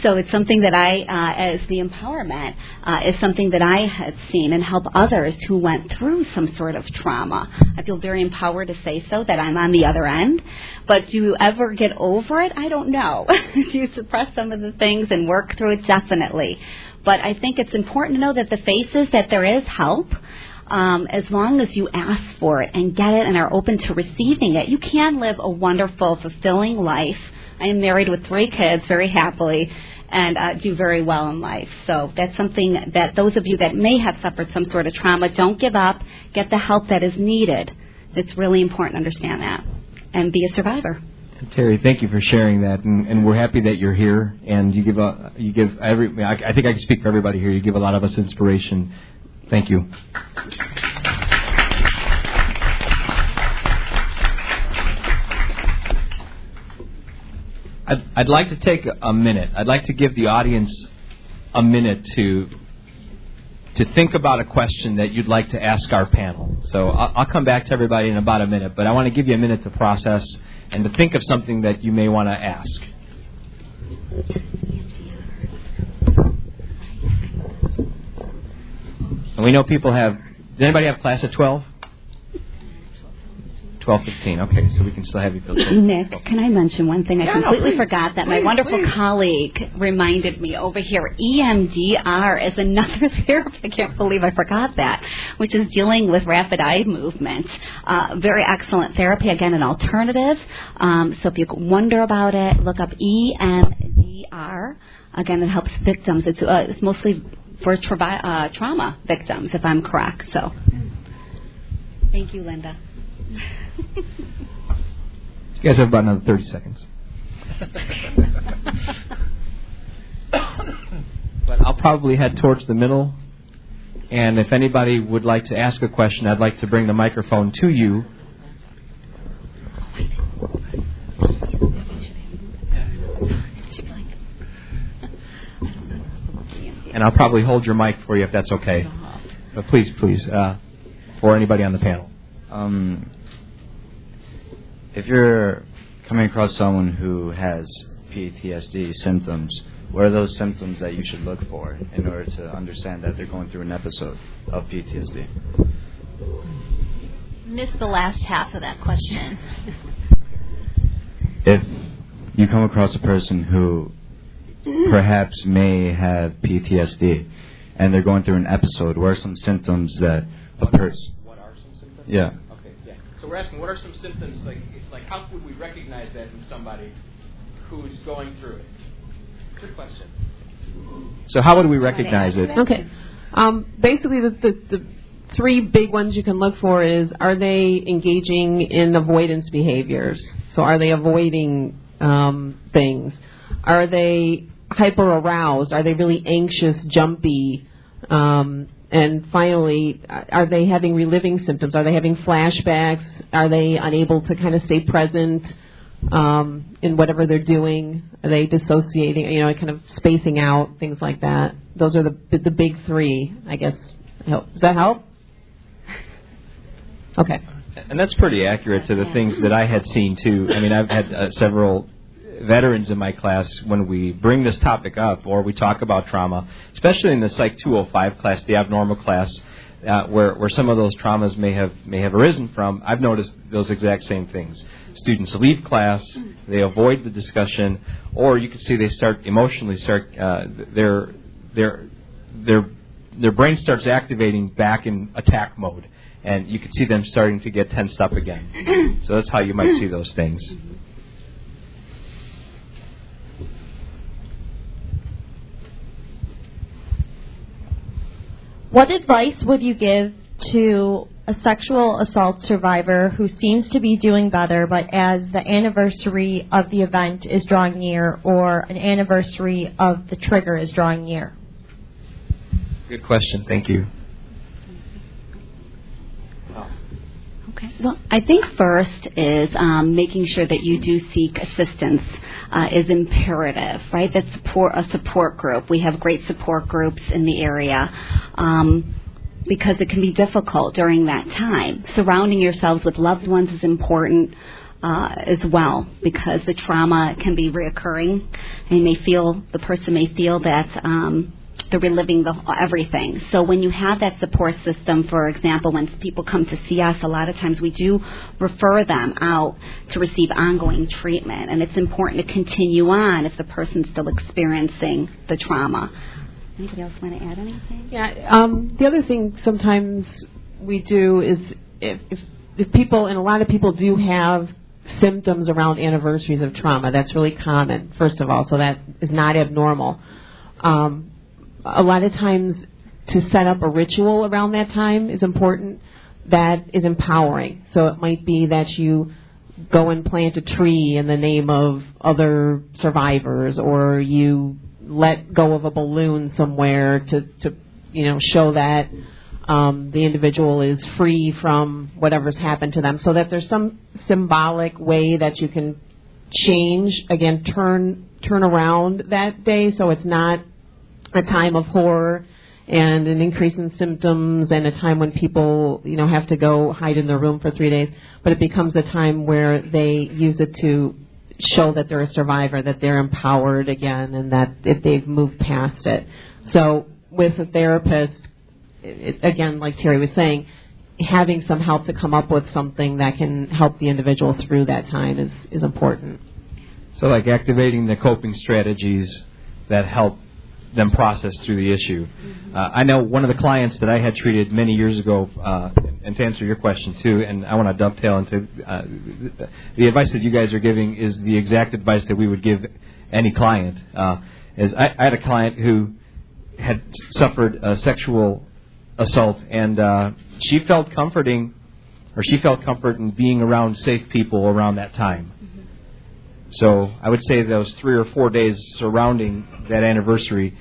So it's something that I, uh, as the empowerment, uh, is something that I had seen and help others who went through some sort of trauma. I feel very empowered to say so that I'm on the other end. But do you ever get over it? I don't know. do you suppress some of the things and work through it? Definitely. But I think it's important to know that the faces that there is help. Um, as long as you ask for it and get it and are open to receiving it, you can live a wonderful, fulfilling life. I am married with three kids very happily and uh, do very well in life. So that's something that those of you that may have suffered some sort of trauma, don't give up. Get the help that is needed. It's really important to understand that and be a survivor. Terry, thank you for sharing that, and, and, we're happy that you're here. And you give a, you give every. I, I think I can speak for everybody here. You give a lot of us inspiration. Thank you. I'd, I'd like to take a minute. I'd like to give the audience a minute to to think about a question that you'd like to ask our panel. So I'll, I'll come back to everybody in about a minute, but I want to give you a minute to process and to think of something that you may want to ask. And we know people have. Does anybody have class at 12? Twelve fifteen. Okay, so we can still have you fill. Nick, can I mention one thing? I yeah, completely no, forgot that please, my wonderful please. colleague reminded me over here. EMDR is another therapy. I can't believe I forgot that, which is dealing with rapid eye movement. Uh, very excellent therapy. Again, an alternative. Um, so if you wonder about it, look up EMDR. Again, it helps victims. It's, uh, it's mostly for tra- uh, trauma victims, if I'm correct. So, thank you, Linda. You guys have about another 30 seconds. but I'll probably head towards the middle. And if anybody would like to ask a question, I'd like to bring the microphone to you. And I'll probably hold your mic for you if that's okay. But please, please, uh, for anybody on the panel. Um, if you're coming across someone who has PTSD symptoms, what are those symptoms that you should look for in order to understand that they're going through an episode of PTSD? Missed the last half of that question. if you come across a person who perhaps may have PTSD and they're going through an episode, what are some symptoms that a person. What are some symptoms? Yeah. Okay, yeah. So we're asking, what are some symptoms? Like, like how would we recognize that in somebody who's going through it? Good question. So how would we recognize it? Okay. Um, basically, the, the, the three big ones you can look for is are they engaging in avoidance behaviors? So are they avoiding um, things? Are they hyper aroused? Are they really anxious, jumpy? Um, and finally, are they having reliving symptoms? Are they having flashbacks? Are they unable to kind of stay present um, in whatever they're doing? Are they dissociating? You know, kind of spacing out, things like that. Those are the the big three, I guess. Does that help? Okay. And that's pretty accurate to the things that I had seen too. I mean, I've had uh, several veterans in my class when we bring this topic up or we talk about trauma, especially in the Psych 205 class, the abnormal class, uh, where where some of those traumas may have may have arisen from. I've noticed those exact same things. Students leave class, they avoid the discussion, or you can see they start emotionally start uh, their their their their brain starts activating back in attack mode, and you can see them starting to get tensed up again. So that's how you might see those things. What advice would you give to a sexual assault survivor who seems to be doing better, but as the anniversary of the event is drawing near, or an anniversary of the trigger is drawing near? Good question. Thank you. Okay. Well, I think first is um, making sure that you do seek assistance uh, is imperative, right? That support a support group. We have great support groups in the area. Um, because it can be difficult during that time. Surrounding yourselves with loved ones is important uh, as well because the trauma can be reoccurring and may feel the person may feel that um, they're reliving the, everything. So when you have that support system, for example, when people come to see us, a lot of times we do refer them out to receive ongoing treatment, and it's important to continue on if the person's still experiencing the trauma. Anybody else want to add anything? Yeah. Um, the other thing sometimes we do is if, if if people and a lot of people do have symptoms around anniversaries of trauma. That's really common, first of all, so that is not abnormal. Um, a lot of times, to set up a ritual around that time is important. That is empowering. So it might be that you go and plant a tree in the name of other survivors, or you let go of a balloon somewhere to, to you know, show that um, the individual is free from whatever's happened to them, so that there's some symbolic way that you can change again, turn turn around that day, so it's not a time of horror and an increase in symptoms and a time when people you know have to go hide in their room for three days, but it becomes a time where they use it to show that they're a survivor, that they're empowered again, and that if they've moved past it. So with a therapist, it, again, like Terry was saying, having some help to come up with something that can help the individual through that time is, is important. So, like activating the coping strategies that help them process through the issue. Uh, I know one of the clients that I had treated many years ago, uh, and to answer your question too, and I want to dovetail into uh, the advice that you guys are giving is the exact advice that we would give any client. Uh, is I, I had a client who had suffered a sexual assault, and uh, she felt comforting, or she felt comfort in being around safe people around that time. So I would say those three or four days surrounding that anniversary,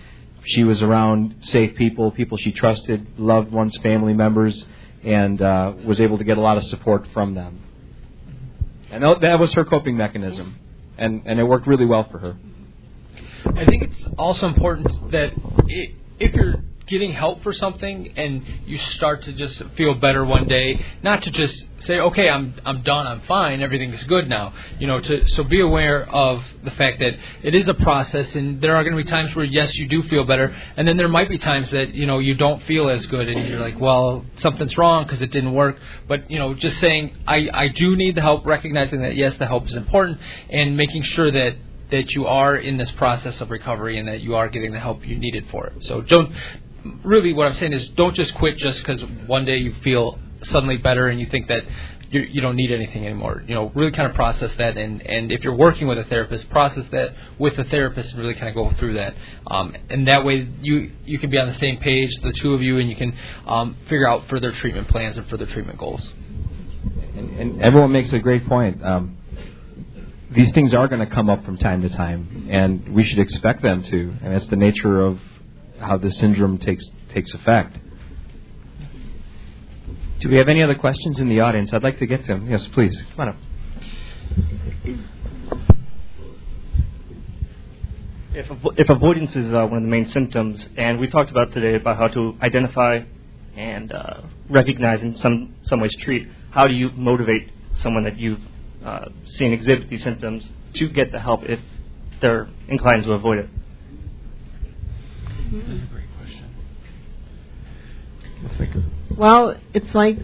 she was around safe people, people she trusted, loved ones, family members, and uh, was able to get a lot of support from them. And that was her coping mechanism, and and it worked really well for her. I think it's also important that if you're getting help for something and you start to just feel better one day, not to just say, okay, I'm I'm done, I'm fine, everything is good now. You know, to so be aware of the fact that it is a process, and there are going to be times where yes, you do feel better, and then there might be times that you know you don't feel as good, and you're like, well, something's wrong because it didn't work. But you know, just saying, I I do need the help, recognizing that yes, the help is important, and making sure that that you are in this process of recovery and that you are getting the help you needed for it. So don't really what I'm saying is don't just quit just because one day you feel suddenly better and you think that you, you don't need anything anymore. You know, really kind of process that, and and if you're working with a therapist, process that with the therapist and really kind of go through that. Um, and that way, you you can be on the same page, the two of you, and you can um, figure out further treatment plans and further treatment goals. And, and everyone makes a great point. Um, these things are going to come up from time to time, and we should expect them to. And that's the nature of how the syndrome takes takes effect. Do we have any other questions in the audience? I'd like to get to them. Yes, please. Come on up. If, if avoidance is uh, one of the main symptoms, and we talked about today about how to identify and uh, recognize and some some ways treat, how do you motivate someone that you've uh, seen exhibit these symptoms to get the help if they're inclined to avoid it? That's a great question. Well, it's like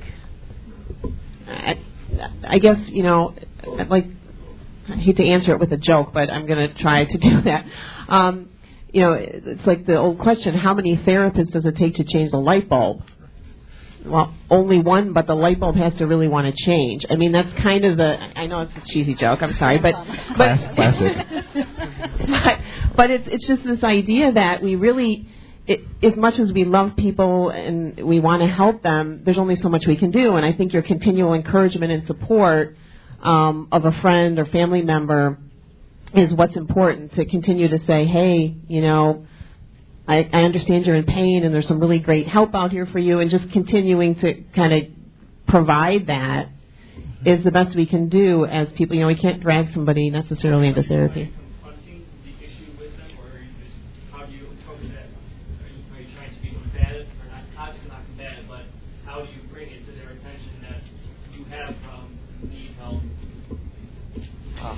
I, I guess you know, like I hate to answer it with a joke, but I'm going to try to do that. Um, you know, it's like the old question: How many therapists does it take to change the light bulb? Well, only one, but the light bulb has to really want to change. I mean, that's kind of the. I know it's a cheesy joke. I'm sorry, but but classic. but, but it's it's just this idea that we really it, as much as we love people and we want to help them, there's only so much we can do. And I think your continual encouragement and support um, of a friend or family member is what's important to continue to say, hey, you know, I, I understand you're in pain and there's some really great help out here for you, and just continuing to kind of provide that is the best we can do as people. You know, we can't drag somebody necessarily into therapy.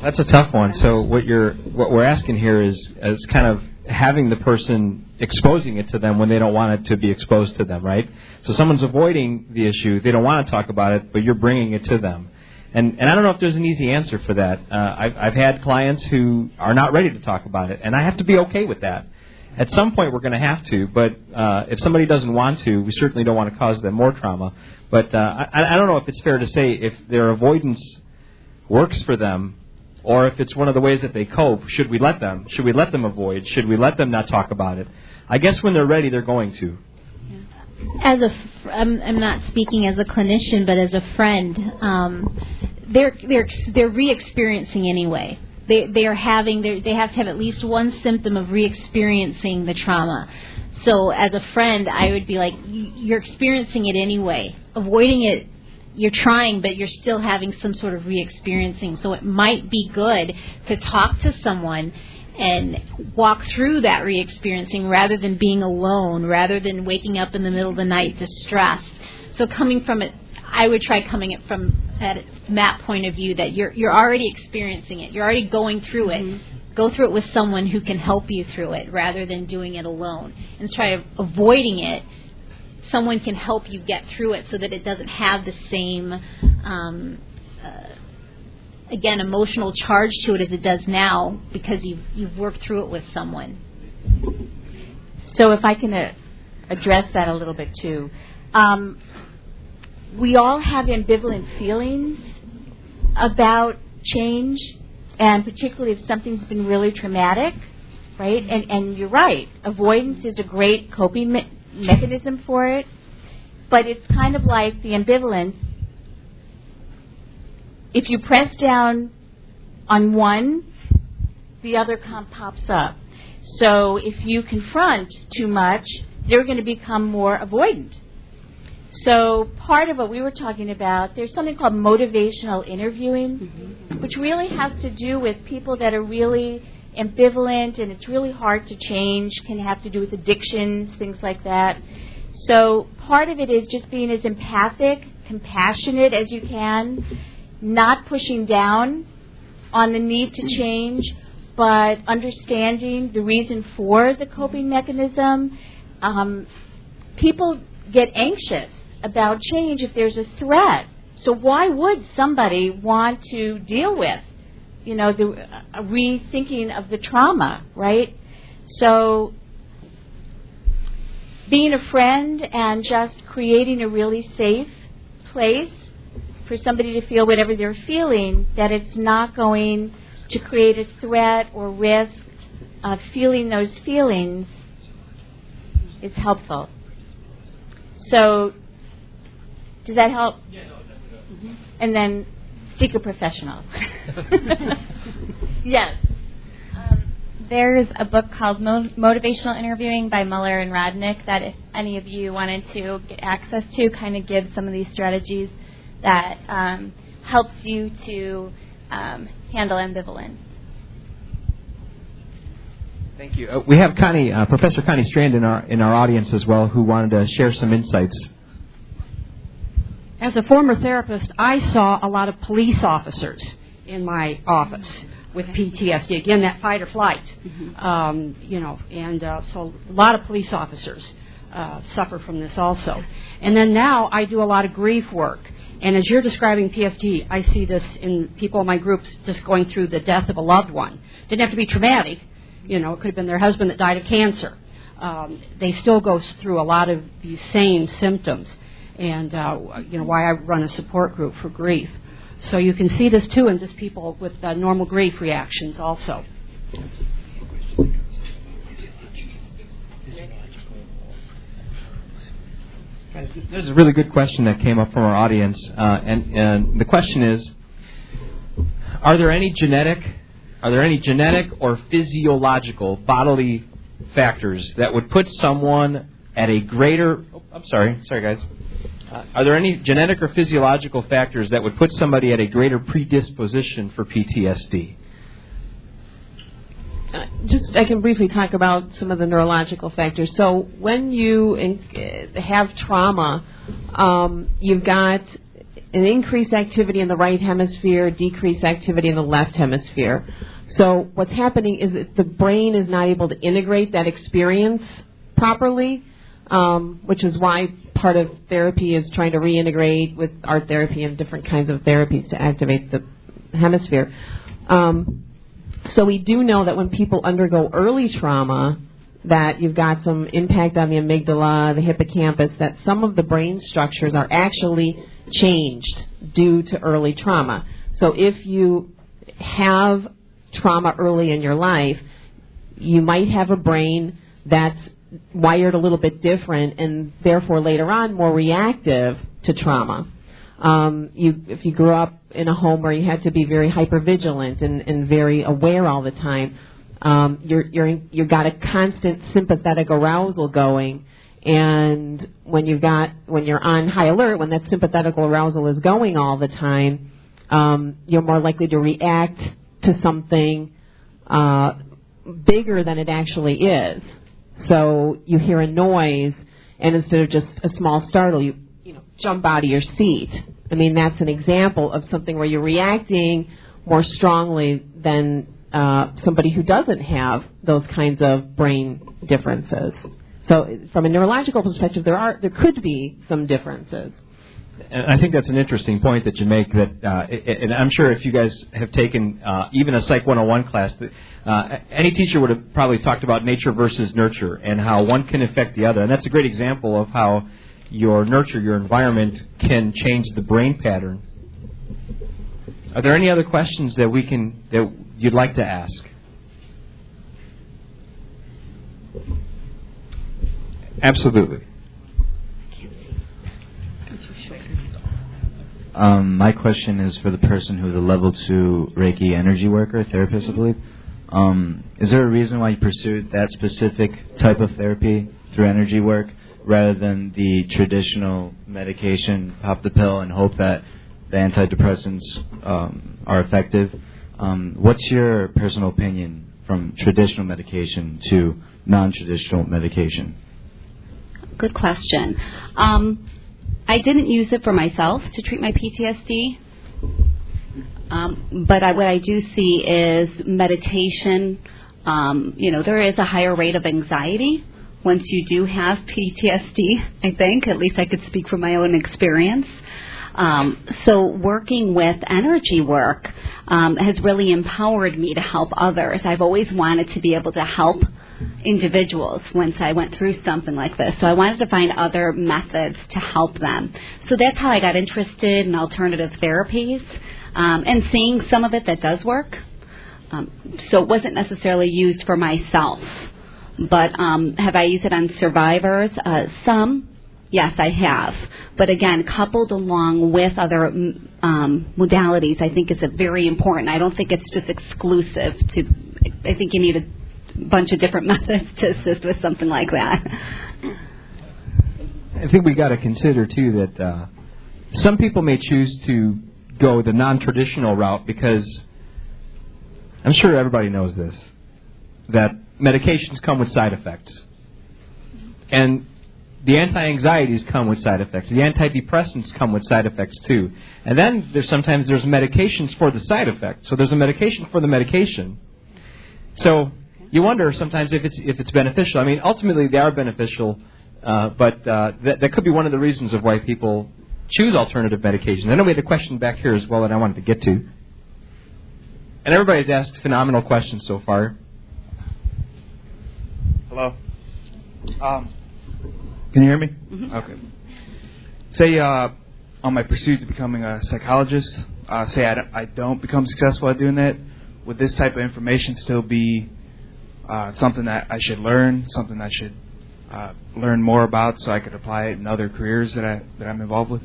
That's a tough one. So what you're what we're asking here is is kind of having the person exposing it to them when they don't want it to be exposed to them, right? So someone's avoiding the issue, they don't want to talk about it, but you're bringing it to them. And and I don't know if there's an easy answer for that. Uh, I've I've had clients who are not ready to talk about it, and I have to be okay with that. At some point, we're going to have to, but uh, if somebody doesn't want to, we certainly don't want to cause them more trauma. But uh, I, I don't know if it's fair to say if their avoidance works for them, or if it's one of the ways that they cope, should we let them? Should we let them avoid? Should we let them not talk about it? I guess when they're ready, they're going to. As a, I'm, I'm not speaking as a clinician, but as a friend, um, they're they're they're re-experiencing anyway. They they are having they have to have at least one symptom of re-experiencing the trauma. So as a friend, I would be like, you're experiencing it anyway. Avoiding it you're trying, but you're still having some sort of re-experiencing. So it might be good to talk to someone and walk through that re-experiencing rather than being alone, rather than waking up in the middle of the night distressed. So coming from it, I would try coming it from at that point of view that you're you're already experiencing it, you're already going through it. Mm-hmm. Go through it with someone who can help you through it rather than doing it alone, and try avoiding it someone can help you get through it so that it doesn't have the same um, uh, again emotional charge to it as it does now because you've you've worked through it with someone. So if I can uh, address that a little bit too, um, we all have ambivalent feelings about change, and particularly if something's been really traumatic, right? And and you're right, avoidance is a great coping me- mechanism for it, but it's kind of like the ambivalence. If you press down on one, the other pops up. So if you confront too much, they're going to become more avoidant. So part of what we were talking about, there's something called motivational interviewing, mm-hmm. which really has to do with people that are really ambivalent and it's really hard to change, can have to do with addictions, things like that. So part of it is just being as empathic, compassionate as you can, not pushing down on the need to change, but understanding the reason for the coping mechanism. Um, people get anxious about change if there's a threat. So why would somebody want to deal with you know, the uh, rethinking of the trauma, right? So being a friend and just creating a really safe place for somebody to feel whatever they're feeling, that it's not going to create a threat or risk of feeling those feelings is helpful. So, does that help? Yeah, no, mm-hmm. And then seek a professional. yes. Um, there's a book called Mo- Motivational Interviewing by Miller and Rollnick that if any of you wanted to get access to, kind of gives some of these strategies that um, helps you to um, handle ambivalence. Thank you. Uh, we have Connie, uh, Professor Connie Strand in our in our audience as well, who wanted to share some insights as a former therapist, I saw a lot of police officers in my office with PTSD. Again, that fight or flight, mm-hmm. um, you know, and uh, so a lot of police officers uh, suffer from this also. And then now I do a lot of grief work. And as you're describing PTSD, I see this in people in my groups just going through the death of a loved one. Didn't have to be traumatic, you know, it could have been their husband that died of cancer. Um, they still go through a lot of these same symptoms and uh, you know why I run a support group for grief. So you can see this too in just people with uh, normal grief reactions also. There's a really good question that came up from our audience, uh, and, and the question is: Are there any genetic, are there any genetic or physiological bodily factors that would put someone at a greater? Oh, I'm sorry, sorry guys. Uh, are there any genetic or physiological factors that would put somebody at a greater predisposition for PTSD? Uh, just I can briefly talk about some of the neurological factors. So when you in, uh, have trauma, um, you've got an increased activity in the right hemisphere, decreased activity in the left hemisphere. So what's happening is that the brain is not able to integrate that experience properly, um, which is why part of therapy is trying to reintegrate with art therapy and different kinds of therapies to activate the hemisphere. Um, so we do know that when people undergo early trauma, that you've got some impact on the amygdala, the hippocampus, that some of the brain structures are actually changed due to early trauma. So if you have trauma early in your life, you might have a brain that's wired a little bit different and therefore later on more reactive to trauma. Um, you, if you grew up in a home where you had to be very hyper vigilant and, and very aware all the time, um, you're you're in, you've got a constant sympathetic arousal going, and when you've got when you're on high alert, when that sympathetic arousal is going all the time, um, you're more likely to react to something uh, bigger than it actually is. So you hear a noise, and instead of just a small startle, you you know jump out of your seat. I mean that's an example of something where you're reacting more strongly than uh, somebody who doesn't have those kinds of brain differences. So from a neurological perspective, there are there could be some differences. And I think that's an interesting point that you make. That, uh, and I'm sure if you guys have taken uh, even a Psych 101 class, that, uh, any teacher would have probably talked about nature versus nurture and how one can affect the other. And that's a great example of how your nurture, your environment, can change the brain pattern. Are there any other questions that we can that you'd like to ask? Absolutely. Um, my question is for the person who's a level two Reiki energy worker, therapist, I believe. Um, is there a reason why you pursued that specific type of therapy through energy work rather than the traditional medication, pop the pill, and hope that the antidepressants um, are effective? Um, what's your personal opinion from traditional medication to non-traditional medication? Good question. Um, I didn't use it for myself to treat my PTSD, um, but I, what I do see is meditation. Um, you know, there is a higher rate of anxiety once you do have PTSD. I think, at least I could speak from my own experience. Um, so working with energy work um, has really empowered me to help others. I've always wanted to be able to help individuals once I went through something like this. So I wanted to find other methods to help them. So that's how I got interested in alternative therapies um, and seeing some of it that does work. Um, so it wasn't necessarily used for myself. But um, have I used it on survivors? Uh, some, yes, I have. But again, coupled along with other um, modalities, I think is very important. I don't think it's just exclusive to. I think you need a bunch of different methods to assist with something like that. I think we got to consider too that uh, some people may choose to go the non-traditional route because I'm sure everybody knows this that medications come with side effects, and the anti-anxieties come with side effects. The antidepressants come with side effects too. And then there's sometimes there's medications for the side effect. So there's a medication for the medication. So you wonder sometimes if it's if it's beneficial. I mean, ultimately they are beneficial, uh, but uh, that that could be one of the reasons of why people choose alternative medications. I know we had a question back here as well that I wanted to get to, and everybody's asked phenomenal questions so far. Hello. Um, can you hear me? Mm-hmm. Okay. Say uh, on my pursuit to becoming a psychologist, uh, say I, I don't become successful at doing that, would this type of information still be uh, something that I should learn, something I should uh, learn more about so I could apply it in other careers that I that I'm involved with.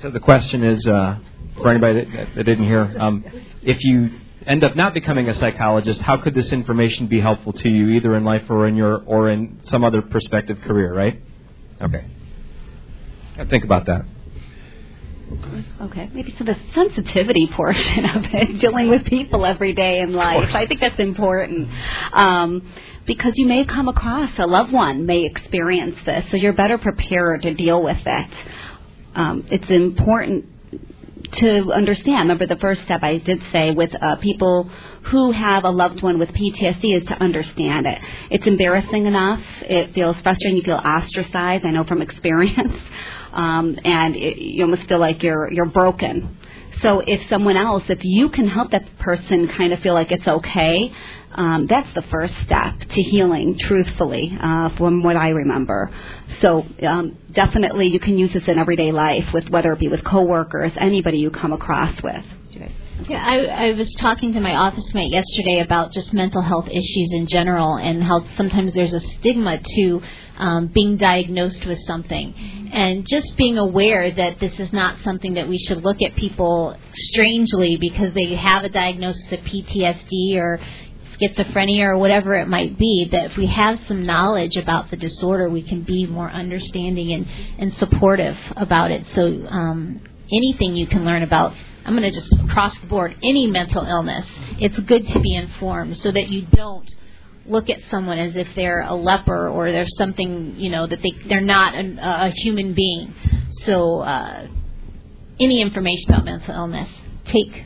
So the question is, uh, for anybody that, that didn't hear, um, if you end up not becoming a psychologist, how could this information be helpful to you, either in life or in your or in some other prospective career? Right? Okay. Think about that. Okay, maybe so the sensitivity portion of it, dealing with people every day in life. I think that's important um, because you may come across a loved one may experience this, so you're better prepared to deal with it. Um, it's important to understand. Remember, the first step I did say with uh, people who have a loved one with PTSD is to understand it. It's embarrassing enough. It feels frustrating. You feel ostracized. I know from experience, um, and it, you almost feel like you're you're broken. So if someone else, if you can help that person kind of feel like it's okay, um, that's the first step to healing, truthfully, uh, from what I remember. So um, definitely, you can use this in everyday life, with whether it be with coworkers, anybody you come across with. Yeah, I, I was talking to my office mate yesterday about just mental health issues in general and how sometimes there's a stigma to um, being diagnosed with something. And just being aware that this is not something that we should look at people strangely because they have a diagnosis of PTSD or schizophrenia or whatever it might be, that if we have some knowledge about the disorder, we can be more understanding and, and supportive about it. So um, anything you can learn about I'm going to just cross the board any mental illness. It's good to be informed so that you don't look at someone as if they're a leper or there's something you know that they they're not a, a human being. So uh, any information about mental illness, take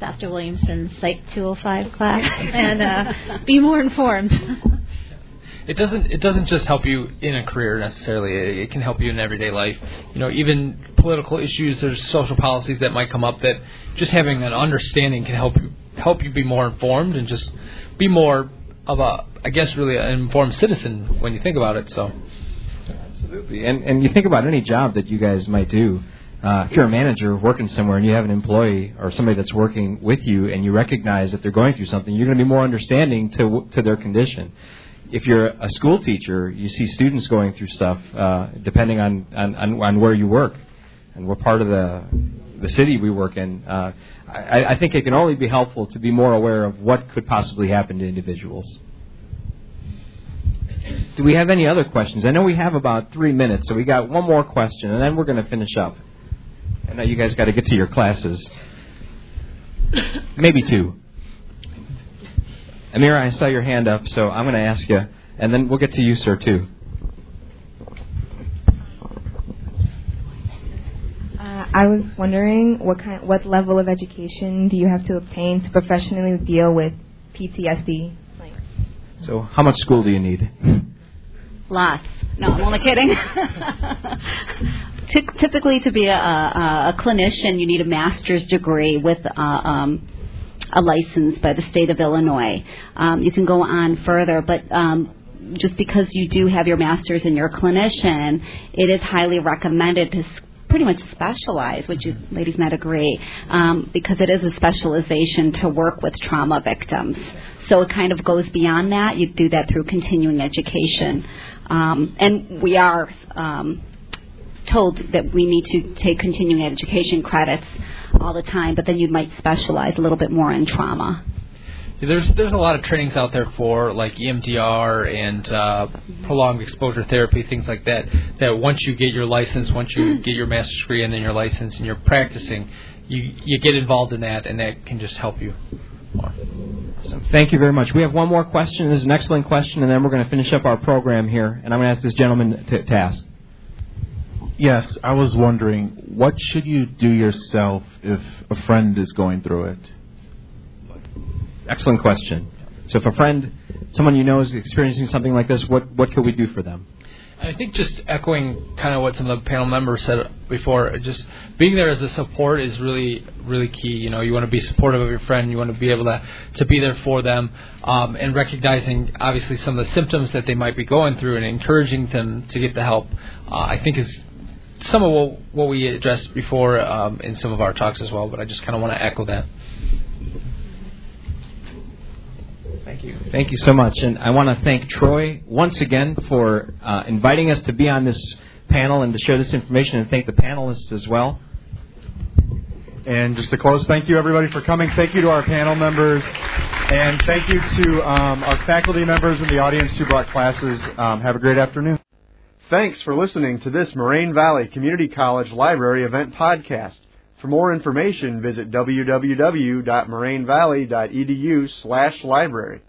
Dr. Williamson's Psych 205 class and uh, be more informed. it doesn't it doesn't just help you in a career necessarily. It, it can help you in everyday life. You know, even political issues. There's social policies that might come up that just having an understanding can help you help you be more informed and just be more of a I guess really an informed citizen when you think about it. So. Absolutely, and and you think about any job that you guys might do. Uh, if you're a manager working somewhere and you have an employee or somebody that's working with you and you recognize that they're going through something, you're going to be more understanding to to their condition if you're a school teacher, you see students going through stuff uh, depending on, on, on where you work and what part of the the city we work in. Uh, I, I think it can only be helpful to be more aware of what could possibly happen to individuals. Do we have any other questions? I know we have about three minutes, so we got one more question, and then we're going to finish up. I know you guys got to get to your classes. Maybe two. Amira, I saw your hand up, so I'm going to ask you, and then we'll get to you, sir, too. Uh, I was wondering what kind, what level of education do you have to obtain to professionally deal with PTSD? So, how much school do you need? Lots. No, I'm only kidding. Typically, to be a, a, a, clinician, you need a master's degree with uh, um, a license by the state of Illinois. Um, you can go on further, but um, just because you do have your master's and you're a clinician, it is highly recommended to pretty much specialize. Would you ladies not agree? Um, because it is a specialization to work with trauma victims. So it kind of goes beyond that. You do that through continuing education. Um, and we are um, told that we need to take continuing education credits all the time, but then you might specialize a little bit more in trauma. There's there's a lot of trainings out there for like EMDR and uh, prolonged exposure therapy, things like that. That once you get your license, once you get your master's degree and then your license and you're practicing, you you get involved in that, and that can just help you more. So thank you very much. We have one more question. This is an excellent question, and then we're going to finish up our program here. And I'm going to ask this gentleman to, to ask. Yes, I was wondering, what should you do yourself if a friend is going through it? Excellent question. So, if a friend, someone you know is experiencing something like this, what, what could we do for them? I think just echoing kind of what some of the panel members said before, just being there as a support is really, really key. You know, you want to be supportive of your friend, you want to be able to to be there for them, um, and recognizing obviously some of the symptoms that they might be going through, and encouraging them to get the help. Uh, I think is some of what, what we addressed before um, in some of our talks as well, but I just kind of want to echo that. Thank you. Thank you so much. And I want to thank Troy once again for uh, inviting us to be on this panel and to share this information, and thank the panelists as well. And just to close, thank you everybody for coming. Thank you to our panel members. And thank you to um, our faculty members in the audience who brought classes. Um, have a great afternoon. Thanks for listening to this Moraine Valley Community College Library event podcast. For more information, visit www.morainevalley.edu slash library.